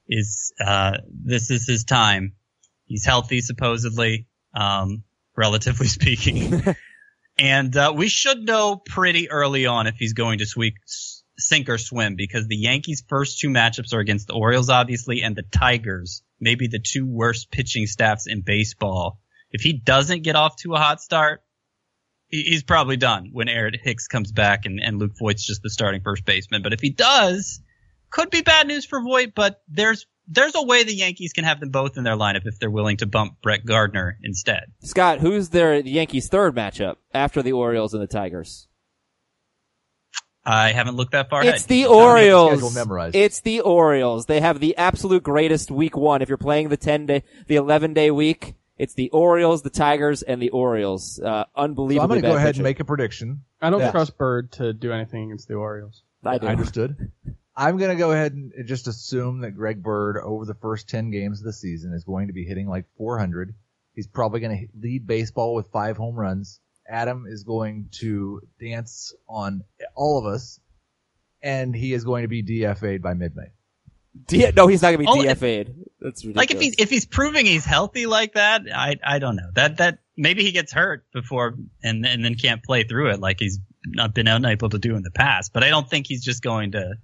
is, uh, this is his time. He's healthy, supposedly, um, relatively [laughs] speaking. [laughs] and, uh, we should know pretty early on if he's going to sweep, sink or swim because the Yankees' first two matchups are against the Orioles, obviously, and the Tigers, maybe the two worst pitching staffs in baseball. If he doesn't get off to a hot start, he's probably done when Aaron Hicks comes back and, and Luke Voit's just the starting first baseman. But if he does, could be bad news for Voigt. But there's there's a way the Yankees can have them both in their lineup if they're willing to bump Brett Gardner instead. Scott, who's their the Yankees' third matchup after the Orioles and the Tigers? I haven't looked that far It's ahead. the I the Orioles. It's the Orioles. They have the absolute greatest week one. If you're playing the 10 day, the 11 day week, it's the Orioles, the Tigers, and the Orioles. Uh, So I'm unbelievably going to go bad ahead pitching. and make a prediction. I don't Yeah. trust Bird to do anything against the Orioles. I do. I understood. I'm going to go ahead and just assume that Greg Bird over the first 10 games of the season is going to be hitting like 400. He's probably going to lead baseball with five home runs. Adam is going to dance on all of us, and he is going to be DFA'd by mid-May. D- no, he's not going to be Oh, if- DFA'd. That's ridiculous. Like if he's if he's proving he's healthy like that, I I don't know that that maybe he gets hurt before and and then can't play through it like he's not been unable to do in the past. But I don't think he's just going to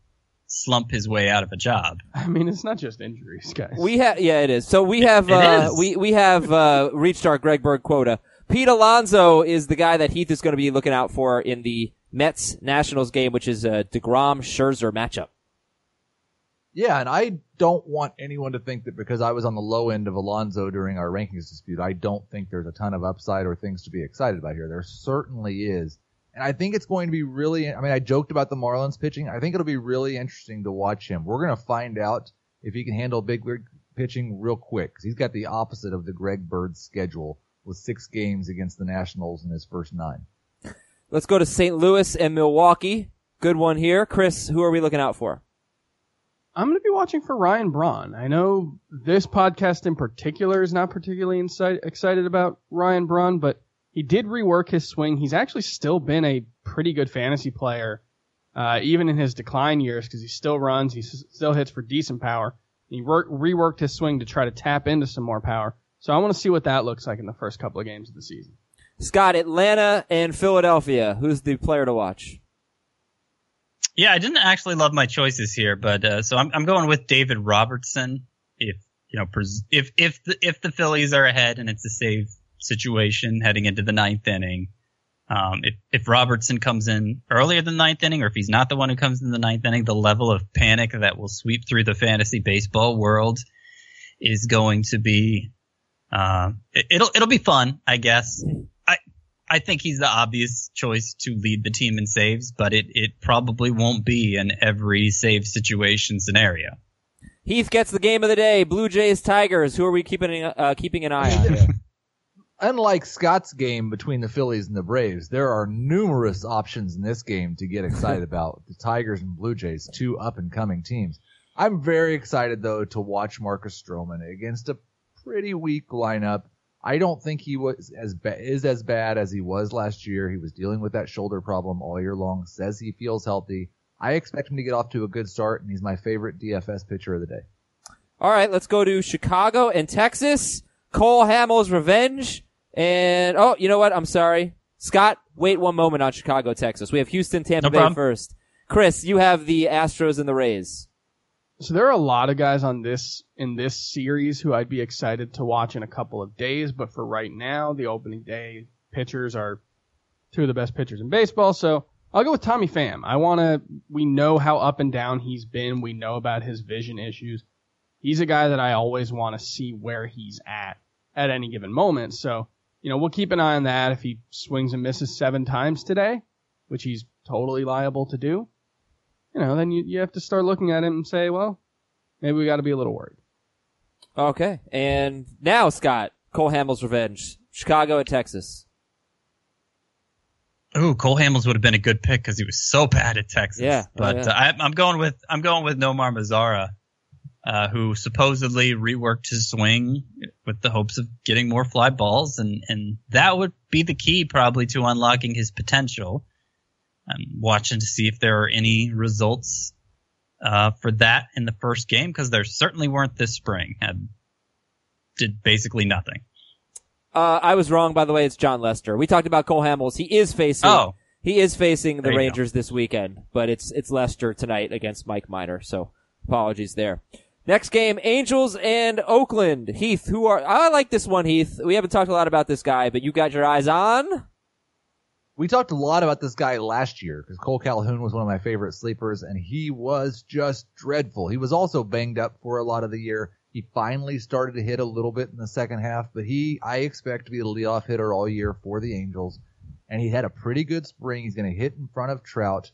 slump his way out of a job. [laughs] I mean, it's not just injuries, guys. We have, yeah, it is. So we have, It uh, is. we, we have, uh, reached our Greg Bird quota. Pete Alonso is the guy that Heath is going to be looking out for in the Mets Nationals game, which is a DeGrom Scherzer matchup. Yeah, and I don't want anyone to think that because I was on the low end of Alonso during our rankings dispute, I don't think there's a ton of upside or things to be excited about here. There certainly is. And I think it's going to be really, I mean, I joked about the Marlins pitching. I think it'll be really interesting to watch him. We're going to find out if he can handle big league pitching real quick because he's got the opposite of the Greg Bird schedule with six games against the Nationals in his first nine. Let's go to St. Louis and Milwaukee. Good one here. Chris, who are we looking out for? I'm going to be watching for Ryan Braun. I know this podcast in particular is not particularly insi- excited about Ryan Braun, but he did rework his swing. He's actually still been a pretty good fantasy player, uh, even in his decline years, because he still runs, he s- still hits for decent power. He work- reworked his swing to try to tap into some more power. So I want to see what that looks like in the first couple of games of the season. Scott, Atlanta and Philadelphia. Who's the player to watch? Yeah, I didn't actually love my choices here, but uh, so I'm I'm going with David Robertson. If you know, pres- if if the if the Phillies are ahead and it's a save situation heading into the ninth inning, um, if if Robertson comes in earlier than the ninth inning, or if he's not the one who comes in the ninth inning, the level of panic that will sweep through the fantasy baseball world is going to be uh, it, it'll it'll be fun, I guess. I I think he's the obvious choice to lead the team in saves, but it it probably won't be in every save situation scenario. Heath gets the game of the day. Blue Jays, Tigers. Who are we keeping, uh, keeping an eye on? [laughs] Unlike Scott's game between the Phillies and the Braves, there are numerous options in this game to get excited about. [laughs] The Tigers and Blue Jays, two up and coming teams. I'm very excited though to watch Marcus Stroman against a pretty weak lineup. I don't think he was as ba- is as bad as he was last year. He was dealing with that shoulder problem all year long. Says he feels healthy. I expect him to get off to a good start, and he's my favorite DFS pitcher of the day. All right, let's go to Chicago and Texas. Cole Hamels revenge. And, oh, you know what? I'm sorry. Scott, wait one moment on Chicago, Texas. We have Houston, Tampa No Bay problem. first. Chris, you have the Astros and the Rays. So there are a lot of guys on this in this series who I'd be excited to watch in a couple of days, but for right now, the opening day pitchers are two of the best pitchers in baseball. So I'll go with Tommy Pham. I want to. We know how up and down he's been. We know about his vision issues. He's a guy that I always want to see where he's at at any given moment. So you know we'll keep an eye on that. If he swings and misses seven times today, which he's totally liable to do, you know, then you, you have to start looking at him and say, well, maybe we got to be a little worried. Okay. And now, Scott, Cole Hamels revenge. Chicago and Texas. Ooh, Cole Hamels would have been a good pick because he was so bad at Texas. Yeah, oh, but yeah. Uh, I, I'm going with I'm going with Nomar Mazara, uh, who supposedly reworked his swing with the hopes of getting more fly balls, and and that would be the key probably to unlocking his potential. I'm watching to see if there are any results uh, for that in the first game because there certainly weren't this spring. Had did basically nothing. Uh, I was wrong, by the way. It's Jon Lester. We talked about Cole Hamels. He is facing. Oh. He is facing the you go. Rangers this weekend, but it's it's Lester tonight against Mike Minor. So apologies there. Next game, Angels and Oakland. Heath, who are I like this one, Heath. We haven't talked a lot about this guy, but you got your eyes on. We talked a lot about this guy last year because Kole Calhoun was one of my favorite sleepers, and he was just dreadful. He was also banged up for a lot of the year. He finally started to hit a little bit in the second half, but he, I expect to be the leadoff hitter all year for the Angels, and he had a pretty good spring. He's going to hit in front of Trout.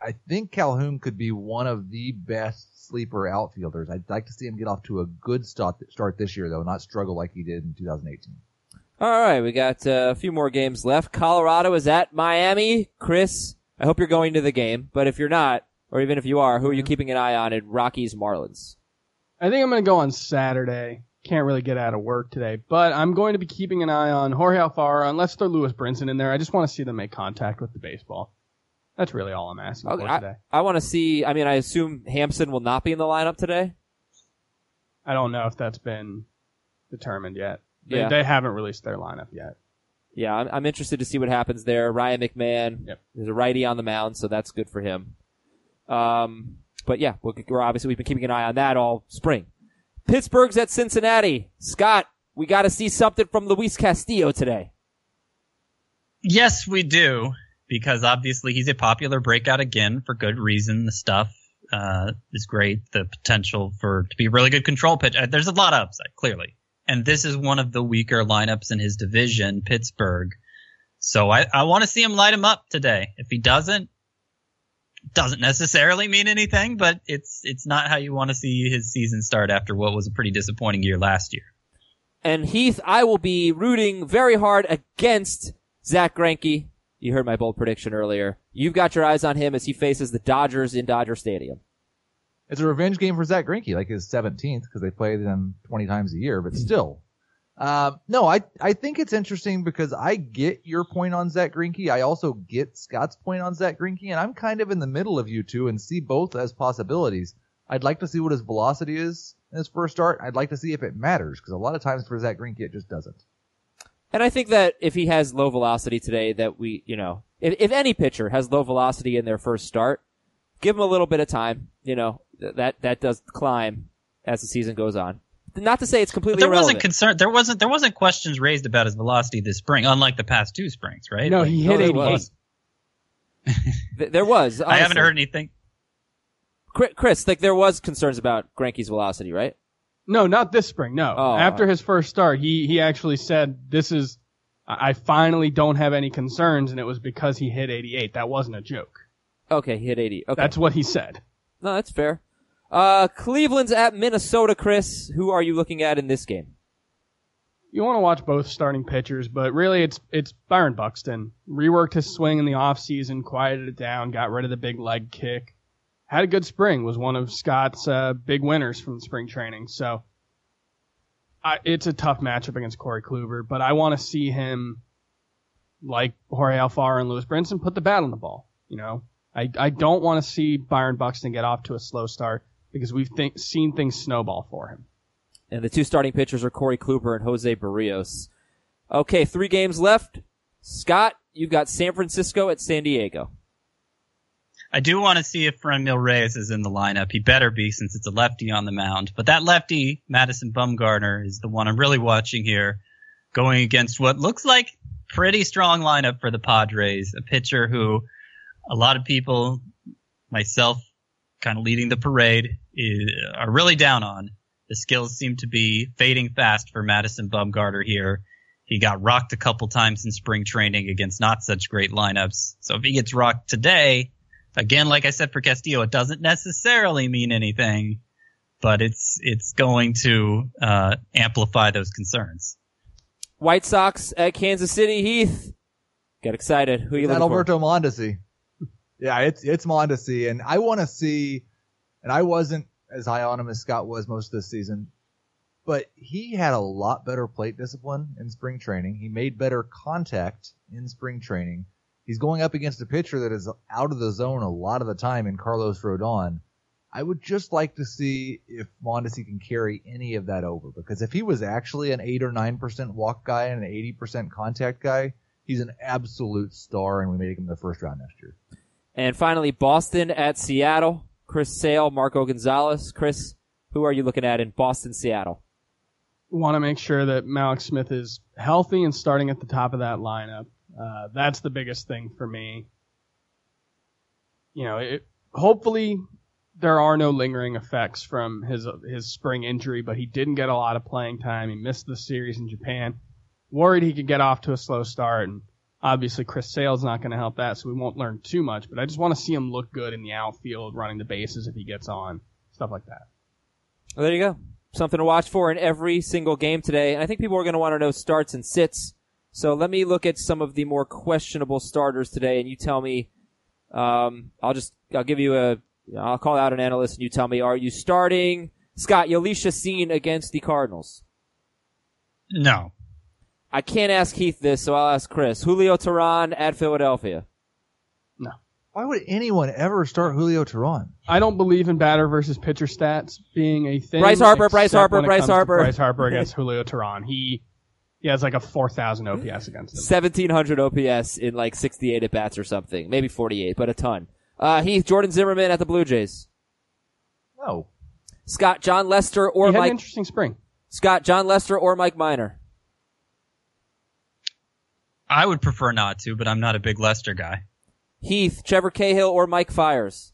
I think Calhoun could be one of the best sleeper outfielders. I'd like to see him get off to a good start, start this year, though, not struggle like he did in 2018. All right, we got uh, a few more games left. Colorado is at Miami. Chris, I hope you're going to the game, but if you're not, or even if you are, who are you keeping an eye on in Rockies Marlins? I think I'm going to go on Saturday. Can't really get out of work today, but I'm going to be keeping an eye on Jorge Alfaro unless they're Lewis Brinson in there. I just want to see them make contact with the baseball. That's really all I'm asking Okay, for I, today. I want to see. I mean, I assume Hampson will not be in the lineup today. I don't know if that's been determined yet. They, Yeah. they haven't released their lineup yet. Yeah, I'm, I'm interested to see what happens there. Ryan McMahon Yep. is a righty on the mound, so that's good for him. Um, but yeah, we're, we're obviously we've been keeping an eye on that all spring. Pittsburgh's at Cincinnati. Scott, we got to see something from Luis Castillo today. Yes, we do, because obviously he's a popular breakout again for good reason. The stuff uh, is great. The potential for to be a really good control pitch. Uh, there's a lot of upside, clearly, and this is one of the weaker lineups in his division, Pittsburgh. So I, I want to see him light him up today. If he doesn't, doesn't necessarily mean anything, but it's it's not how you want to see his season start after what was a pretty disappointing year last year. And Heath, I will be rooting very hard against Zack Greinke. You heard my bold prediction earlier. You've got your eyes on him as he faces the Dodgers in Dodger Stadium. It's a revenge game for Zack Greinke, like his 17th, because they play them 20 times a year, but still. Um, no, I, I think it's interesting because I get your point on Zack Greinke. I also get Scott's point on Zack Greinke, and I'm kind of in the middle of you two and see both as possibilities. I'd like to see what his velocity is in his first start. I'd like to see if it matters, because a lot of times for Zack Greinke, it just doesn't. And I think that if he has low velocity today, that we, you know, if, if any pitcher has low velocity in their first start, give him a little bit of time. You know, th- that, that does climb as the season goes on. Not to say it's completely But there irrelevant. wasn't concern. There wasn't. There wasn't questions raised about his velocity this spring, unlike the past two springs, right? No, Like, he no, hit there 88. was. [laughs] There was. I haven't heard anything. Chris, like there was concerns about Greinke's velocity, right? No, not this spring. No. Oh. After his first start, he he actually said, "This is, I I finally don't have any concerns," and it was because he hit 88. That wasn't a joke. Okay, he hit 80. Okay. That's what he said. no, that's fair. Uh, Cleveland's at Minnesota, Chris. Who are you looking at in this game? You want to watch both starting pitchers, but really it's it's Byron Buxton. Reworked his swing in the offseason, quieted it down, got rid of the big leg kick. Had a good spring, was one of Scott's uh, big winners from spring training. So I, it's a tough matchup against Corey Kluber, but I want to see him, like Jorge Alfaro and Lewis Brinson, put the bat on the ball. You know, I, I don't want to see Byron Buxton get off to a slow start because we've think, seen things snowball for him. And the two starting pitchers are Corey Kluber and Jose Berrios. Okay, three games left. Scott, you've got San Francisco at San Diego. I do want to see if Franmil Reyes is in the lineup. He better be since it's a lefty on the mound. But that lefty, Madison Bumgarner, is the one I'm really watching here, going against what looks like pretty strong lineup for the Padres. A pitcher who a lot of people, myself, kind of leading the parade, is, are really down on. The skills seem to be fading fast for Madison Bumgarner here. He got rocked a couple times in spring training against not such great lineups. So if he gets rocked today, again, like I said for Castillo, it doesn't necessarily mean anything, but it's it's going to uh, amplify those concerns. White Sox at Kansas City. Heath, get excited. Who are you It's looking for? Alberto Mondesi. Yeah, it's it's Mondesi, and I want to see. And I wasn't as high on him as Scott was most of this season, but he had a lot better plate discipline in spring training. He made better contact in spring training. He's going up against a pitcher that is out of the zone a lot of the time in Carlos Rodon. I would just like to see if Mondesi can carry any of that over because if he was actually an eight or nine percent walk guy and an eighty percent contact guy, he's an absolute star, and we make him the first round next year. And finally, Boston at Seattle. Chris Sale, Marco Gonzalez. Chris, who are you looking at in Boston, Seattle? want to make sure that Mallex Smith is healthy and starting at the top of that lineup. Uh, that's the biggest thing for me. You know, it, hopefully there are no lingering effects from his his spring injury, but he didn't get a lot of playing time. He missed the series in Japan. Worried he could get off to a slow start, and obviously Chris Sale's not going to help that, so we won't learn too much. But I just want to see him look good in the outfield, running the bases if he gets on, stuff like that. Well, there you go. Something to watch for in every single game today. And I think people are going to want to know starts and sits. So let me look at some of the more questionable starters today, and you tell me. Um, I'll just I'll give you a I'll call out an analyst, and you tell me: Are you starting Scott Jhoulys Chacin against the Cardinals? No. I can't ask Heath this, so I'll ask Chris. Julio Teheran at Philadelphia. No. Why would anyone ever start Julio Teheran? I don't believe in batter versus pitcher stats being a thing. Bryce Harper, Bryce Harper, Bryce Harper. Bryce Harper against Julio Teheran. He he has like a four thousand OPS against him. 1700 OPS in like 68 at bats or something. Maybe 48, but a ton. Uh, Heath, Jordan Zimmermann at the Blue Jays. No. Scott, Jon Lester or he had an Mike, interesting spring. Scott, Jon Lester or Mike Minor. I would prefer not to, but I'm not a big Lester guy. Heath, Trevor Cahill or Mike Fiers.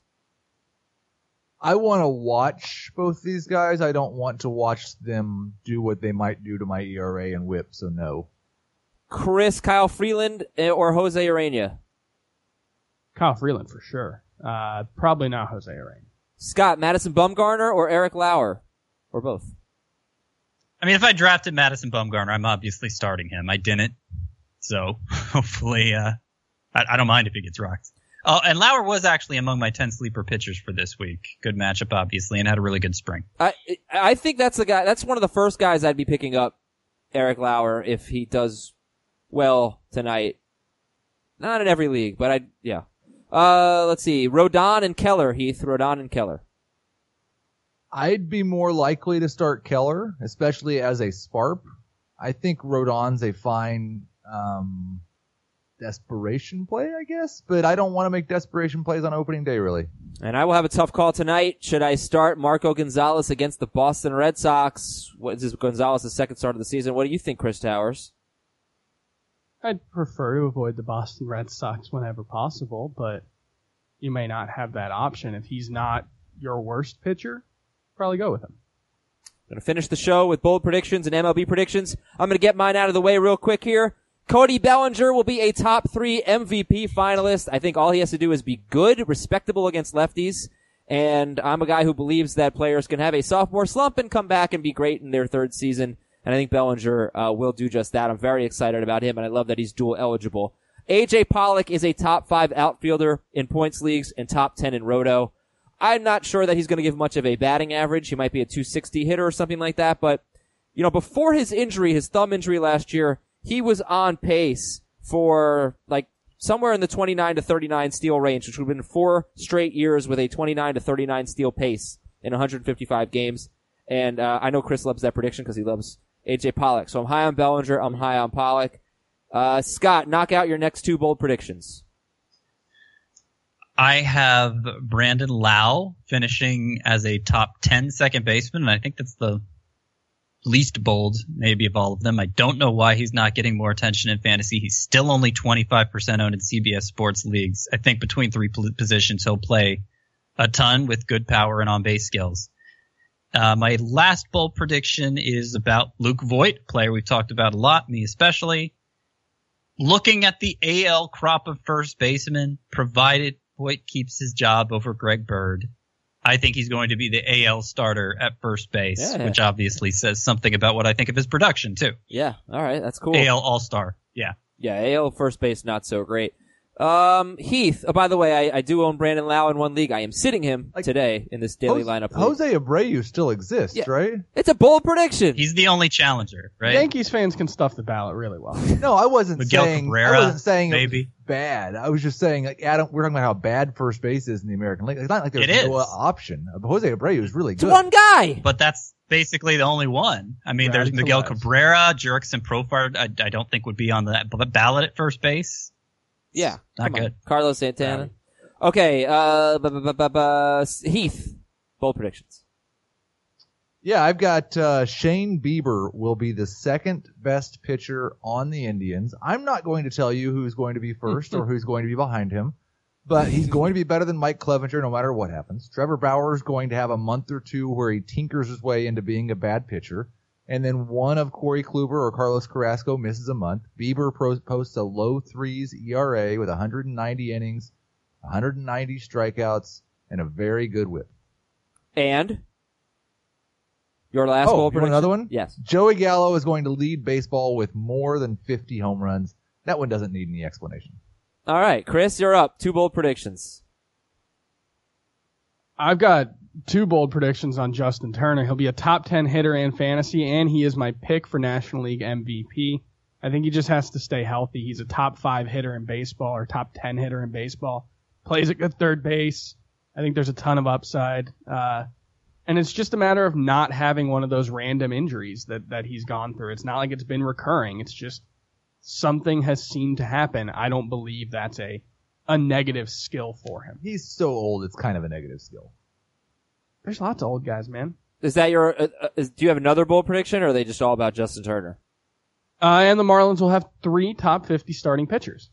I want to watch both these guys. I don't want to watch them do what they might do to my ERA and whip, so no. Chris, Kyle Freeland eh, or Jose Urena. Kyle Freeland for sure. Uh, probably not Jose Urena. Scott, Madison Bumgarner or Eric Lauer. Or both. I mean, if I drafted Madison Bumgarner, I'm obviously starting him. I didn't, so [laughs] hopefully, uh, I, I don't mind if he gets rocked. Oh, and Lauer was actually among my 10 sleeper pitchers for this week. Good matchup, obviously, and had a really good spring. I I think that's the guy. That's one of the first guys I'd be picking up, Eric Lauer, if he does well tonight. Not in every league, but I yeah. Uh, let's see, Rodon and Keller. Heath, Rodon and Keller. I'd be more likely to start Keller, especially as a sparp. I think Rodon's a fine um, desperation play, I guess, but I don't want to make desperation plays on opening day, really. And I will have a tough call tonight. Should I start Marco Gonzalez against the Boston Red Sox? What is this Gonzalez's second start of the season? What do you think, Chris Towers? I'd prefer to avoid the Boston Red Sox whenever possible, but you may not have that option. If he's not your worst pitcher, probably go with him. I'm Going to finish the show with bold predictions and MLB predictions. I'm going to get mine out of the way real quick here. Cody Bellinger will be a top three MVP finalist. I think all he has to do is be good, respectable against lefties. And I'm a guy who believes that players can have a sophomore slump and come back and be great in their third season. And I think Bellinger uh, will do just that. I'm very excited about him, and I love that he's dual eligible. AJ Pollock is a top five outfielder in points leagues and top 10 in roto. I'm not sure that he's going to give much of a batting average. He might be a 260 hitter or something like that. But, you know, before his injury, his thumb injury last year, he was on pace for like somewhere in the 29 to 39 steal range, which would have been four straight years with a 29 to 39 steal pace in 155 games. And, uh, I know Chris loves that prediction because he loves AJ Pollock. So I'm high on Bellinger. I'm high on Pollock. Uh, Scott, knock out your next two bold predictions. I have Brandon Lowe finishing as a top 10 second baseman, and I think that's the least bold, maybe, of all of them. I don't know why he's not getting more attention in fantasy. He's still only 25% owned in CBS sports leagues. I think between three positions, he'll play a ton with good power and on base skills. Uh, my last bold prediction is about Luke Voit, player we've talked about a lot, me especially. Looking at the AL crop of first basemen, provided Voit keeps his job over Greg Bird, I think he's going to be the AL starter at first base, Yeah. which obviously says something about what I think of his production too. Yeah. All right. That's cool. AL All Star. Yeah. Yeah, AL first base not so great. Um, Heath. Oh, by the way, I, I do own Brandon Lowe in one league. I am sitting him Like, today in this daily Jose, lineup. league. Jose Abreu still exists, Yeah. right? It's a bold prediction. He's the only challenger, right? Yankees fans can stuff the ballot really well. [laughs] No, I wasn't Miguel saying Cabrera, I wasn't saying it was maybe. bad. I was just saying like Adam, we're talking about how bad first base is in the American League. It's not like there's It no is. option. Jose Abreu is really it's good. one guy. But that's basically the only one. I mean, there's Miguel Perez. Cabrera, Jurickson Profar. I, I don't think would be on the ballot at first base. Yeah. Not come on. good. Carlos Santana. Okay. Uh, bu- bu- bu- bu- bu- Heath. Bold predictions. Yeah, I've got uh, Shane Bieber will be the second best pitcher on the Indians. I'm not going to tell you who's going to be first or who's going to be behind him, but he's going to be better than Mike Clevinger no matter what happens. Trevor Bauer is going to have a month or two where he tinkers his way into being a bad pitcher, and then one of Corey Kluber or Carlos Carrasco misses a month. Bieber pro- posts a low threes ERA with 190 innings, 190 strikeouts, and a very good whip. And your last Oh, bowl you want prediction? another one? Yes. Joey Gallo is going to lead baseball with more than 50 home runs. That one doesn't need any explanation. All right, Chris, you're up. Two bold predictions. I've got two bold predictions on Justin Turner. He'll be a top 10 hitter in fantasy, and he is my pick for National League MVP. I think he just has to stay healthy. He's a top five hitter in baseball or top 10 hitter in baseball. Plays at good third base. I think there's a ton of upside. Uh, and it's just a matter of not having one of those random injuries that, that he's gone through. It's not like it's been recurring. It's just something has seemed to happen. I don't believe that's a, a negative skill for him. He's so old, it's kind of a negative skill. There's lots of old guys, man. Is that your? Uh, uh, is, do you have another bold prediction, or are they just all about Justin Turner? Uh, and the Marlins will have three top 50 starting pitchers.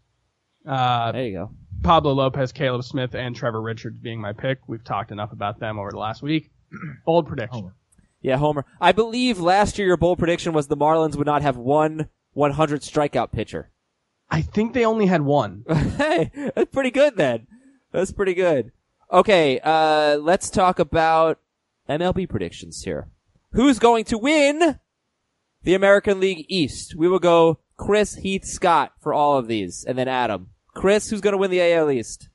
Uh, There you go. Pablo Lopez, Caleb Smith, and Trevor Richards being my pick. We've talked enough about them over the last week. [clears throat] Bold prediction. Homer. Yeah, Homer. I believe last year your bold prediction was the Marlins would not have one 100 strikeout pitcher. I think they only had one. [laughs] hey, that's pretty good then. That's pretty good. Okay, uh, let's talk about MLB predictions here. Who's going to win the American League East? We will go Chris, Heath, Scott for all of these, and then Adam. Chris, who's going to win the AL East?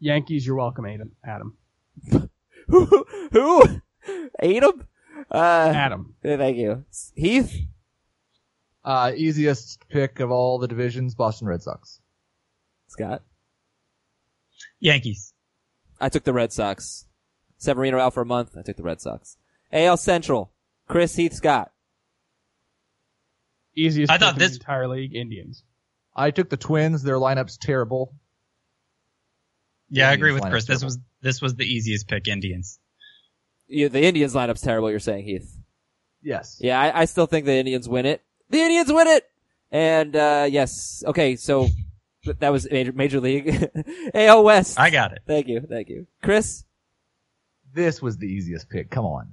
Yankees, you're welcome, Adam. Adam. [laughs] Who? Who? Adam? Uh, Adam. thank you. Heath? Uh, easiest pick of all the divisions, Boston Red Sox. Scott? Yankees. I took the Red Sox. Severino out for a month. I took the Red Sox. AL Central. Chris, Heath, Scott. Easiest I thought pick in this- the entire league, Indians. I took the Twins. Their lineup's terrible. Yeah, I agree with lineup's Chris. This terrible. was this was the easiest pick. Indians. You, the Indians lineup's terrible, you're saying, Heath. Yes. Yeah, I, I still think the Indians win it. The Indians win it! And, uh, yes. Okay, so th- that was Major, major League. [laughs] AL West. I got it. Thank you, thank you. Chris? This was the easiest pick. Come on.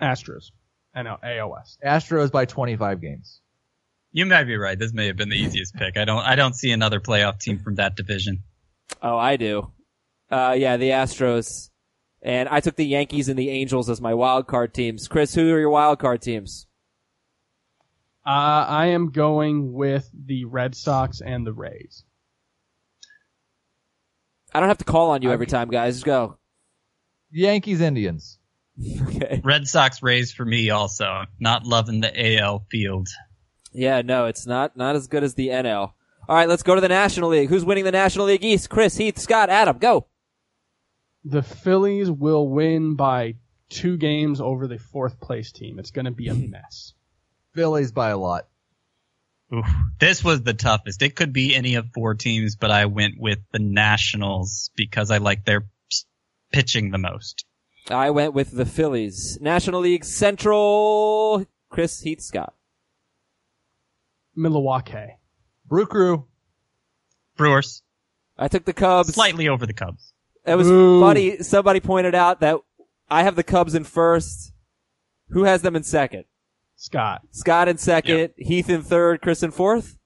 Astros. I know, AOS. Astros by 25 games. You might be right. This may have been the easiest pick. I don't I don't see another playoff team from that division. Oh, I do. Uh, yeah, the Astros. And I took the Yankees and the Angels as my wild card teams. Chris, who are your wild card teams? Uh, I am going with the Red Sox and the Rays. I don't have to call on you every time, guys. Just go. Yankees, Indians. [laughs] Okay. Red Sox Rays for me also. Not loving the AL field. Yeah, no, it's not not as good as the NL. All right, let's go to the National League. Who's winning the National League East? Chris, Heath, Scott, Adam, go. The Phillies will win by two games over the fourth place team. It's going to be a mess. Phillies by a lot. Oof. This was the toughest. It could be any of four teams, but I went with the Nationals because I like their pitching the most. I went with the Phillies. National League Central. Chris, Heath, Scott. Milwaukee. Brew Crew. Brewers I took the Cubs. slightly over the Cubs. It was Boo. funny. Somebody pointed out that I have the Cubs in first. Who has them in second? Scott. Scott in second, Heath in third, Chris in fourth.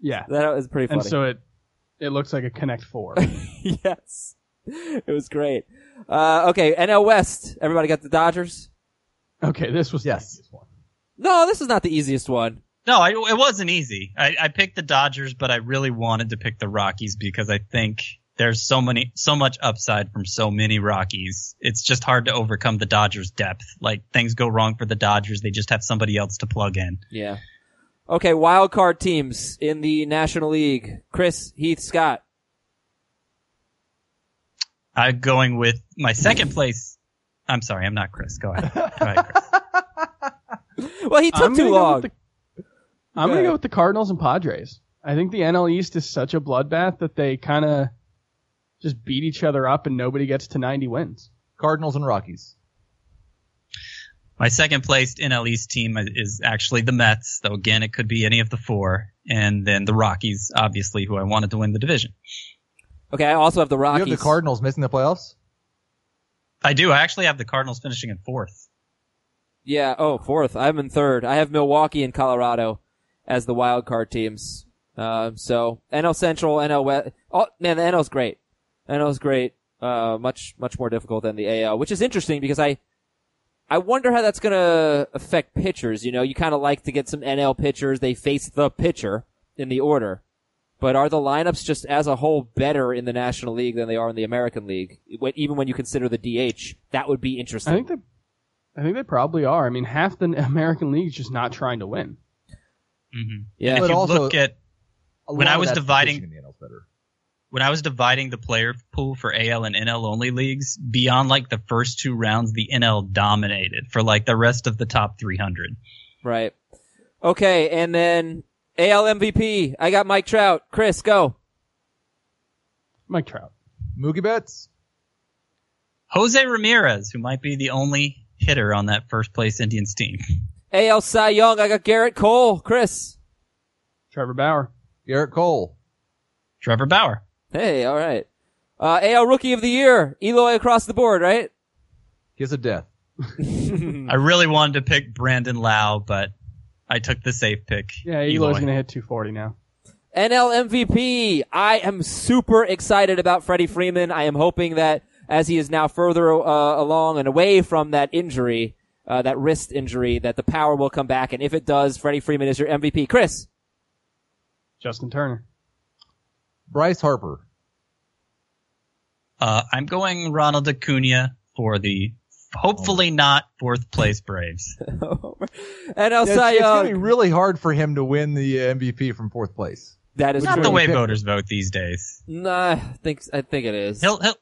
Yeah. That was pretty funny. And so it it looks like a Connect Four. [laughs] yes, it was great. Uh, okay, NL West. Everybody got the Dodgers. okay, this was the Yes. easiest one. No, this is not the easiest one. No, I, it wasn't easy. I, I picked the Dodgers, but I really wanted to pick the Rockies because I think there's so many, so much upside from so many Rockies. It's just hard to overcome the Dodgers' depth. Like things go wrong for the Dodgers, they just have somebody else to plug in. Yeah. Okay, wild card teams in the National League. Chris, Heath, Scott. I'm going with my second place. I'm sorry, I'm not Chris. Go ahead. Go ahead, Chris. [laughs] Well, he took I'm too gonna go long. with the- I'm going to go with the Cardinals and Padres. I think the NL East is such a bloodbath that they kind of just beat each other up and nobody gets to 90 wins. Cardinals and Rockies. My second placed NL East team is actually the Mets, though again it could be any of the four, and then the Rockies, obviously, who I wanted to win the division. Okay, I also have the Rockies. You Rockies. have the Cardinals missing the playoffs. I do. I actually have the Cardinals finishing in fourth. Yeah. Oh, fourth. I'm in third. I have Milwaukee and Colorado as the wild card teams. Uh, so NL Central, NL West. Oh man, the NL's great. NL's great. Uh, much much more difficult than the AL, which is interesting because I I wonder how that's gonna affect pitchers. You know, you kind of like to get some NL pitchers. They face the pitcher in the order. But are the lineups just as a whole better in the National League than they are in the American League? Even when you consider the DH, that would be interesting. I think they, I think they probably are. I mean, half the [laughs] American League is just not trying to win. hmm yeah. If But you also- look at When I was dividing- pitching the NL's better. When I was dividing the player pool for AL and NL only leagues, beyond like the first two rounds, the NL dominated for like the rest of the top 300. Right. Okay, and then AL MVP. I got Mike Trout. Chris, go. Mike Trout. Mookie Betts. Jose Ramirez, who might be the only hitter on that first place Indians team. AL Cy Young. I got Gerrit Cole. Chris. Trevor Bauer. Gerrit Cole. Trevor Bauer. Hey, all right. Uh, AL Rookie of the Year. Eloy across the board, right? Kiss a death. [laughs] I really wanted to pick Brandon Lowe, but I took the safe pick. Yeah, Eloy. Eloy's going to hit 240 now. NL MVP. I am super excited about Freddie Freeman. I am hoping that as he is now further uh, along and away from that injury, uh, that wrist injury, that the power will come back. And if it does, Freddie Freeman is your MVP. Chris. Justin Turner. Bryce Harper. Uh, I'm going Ronald Acuna for the hopefully not fourth place Braves. [laughs] and NL It's, Cy it's gonna be really hard for him to win the uh, MVP from fourth place. That is Not the way voters vote these days. Nah, I think I think it is. He'll, he'll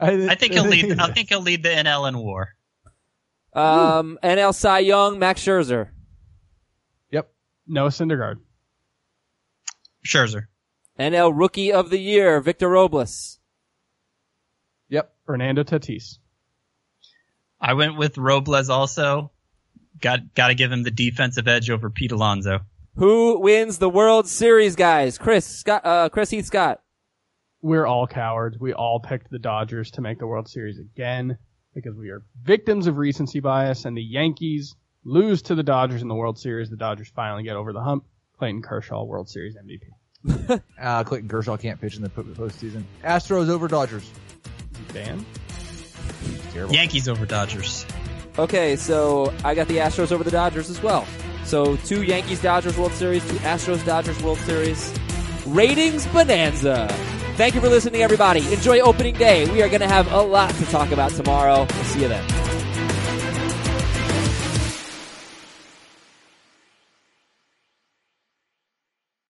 I think he'll lead. I think he'll lead the NL in WAR. Um, NL Cy Young, Max Scherzer. Yep. Noah Syndergaard. Scherzer. NL Rookie of the Year, Victor Robles. Yep. Fernando Tatis. I went with Robles also. Got got to give him the defensive edge over Pete Alonso. Who wins the World Series, guys? Chris Scott, uh, Chris Heath Scott. We're all cowards. We all picked the Dodgers to make the World Series again because we are victims of recency bias and the Yankees lose to the Dodgers in the World Series. The Dodgers finally get over the hump. Clayton Kershaw, World Series MVP. [laughs] Uh, Clayton Kershaw can't pitch in the postseason. Astros over Dodgers. Dan? Terrible. Yankees over Dodgers. Okay, so I got the Astros over the Dodgers as well. So two Yankees Dodgers World Series, two Astros Dodgers World Series. Ratings bonanza. Thank you for listening, everybody. Enjoy opening day. We are going to have a lot to talk about tomorrow. We'll see you then.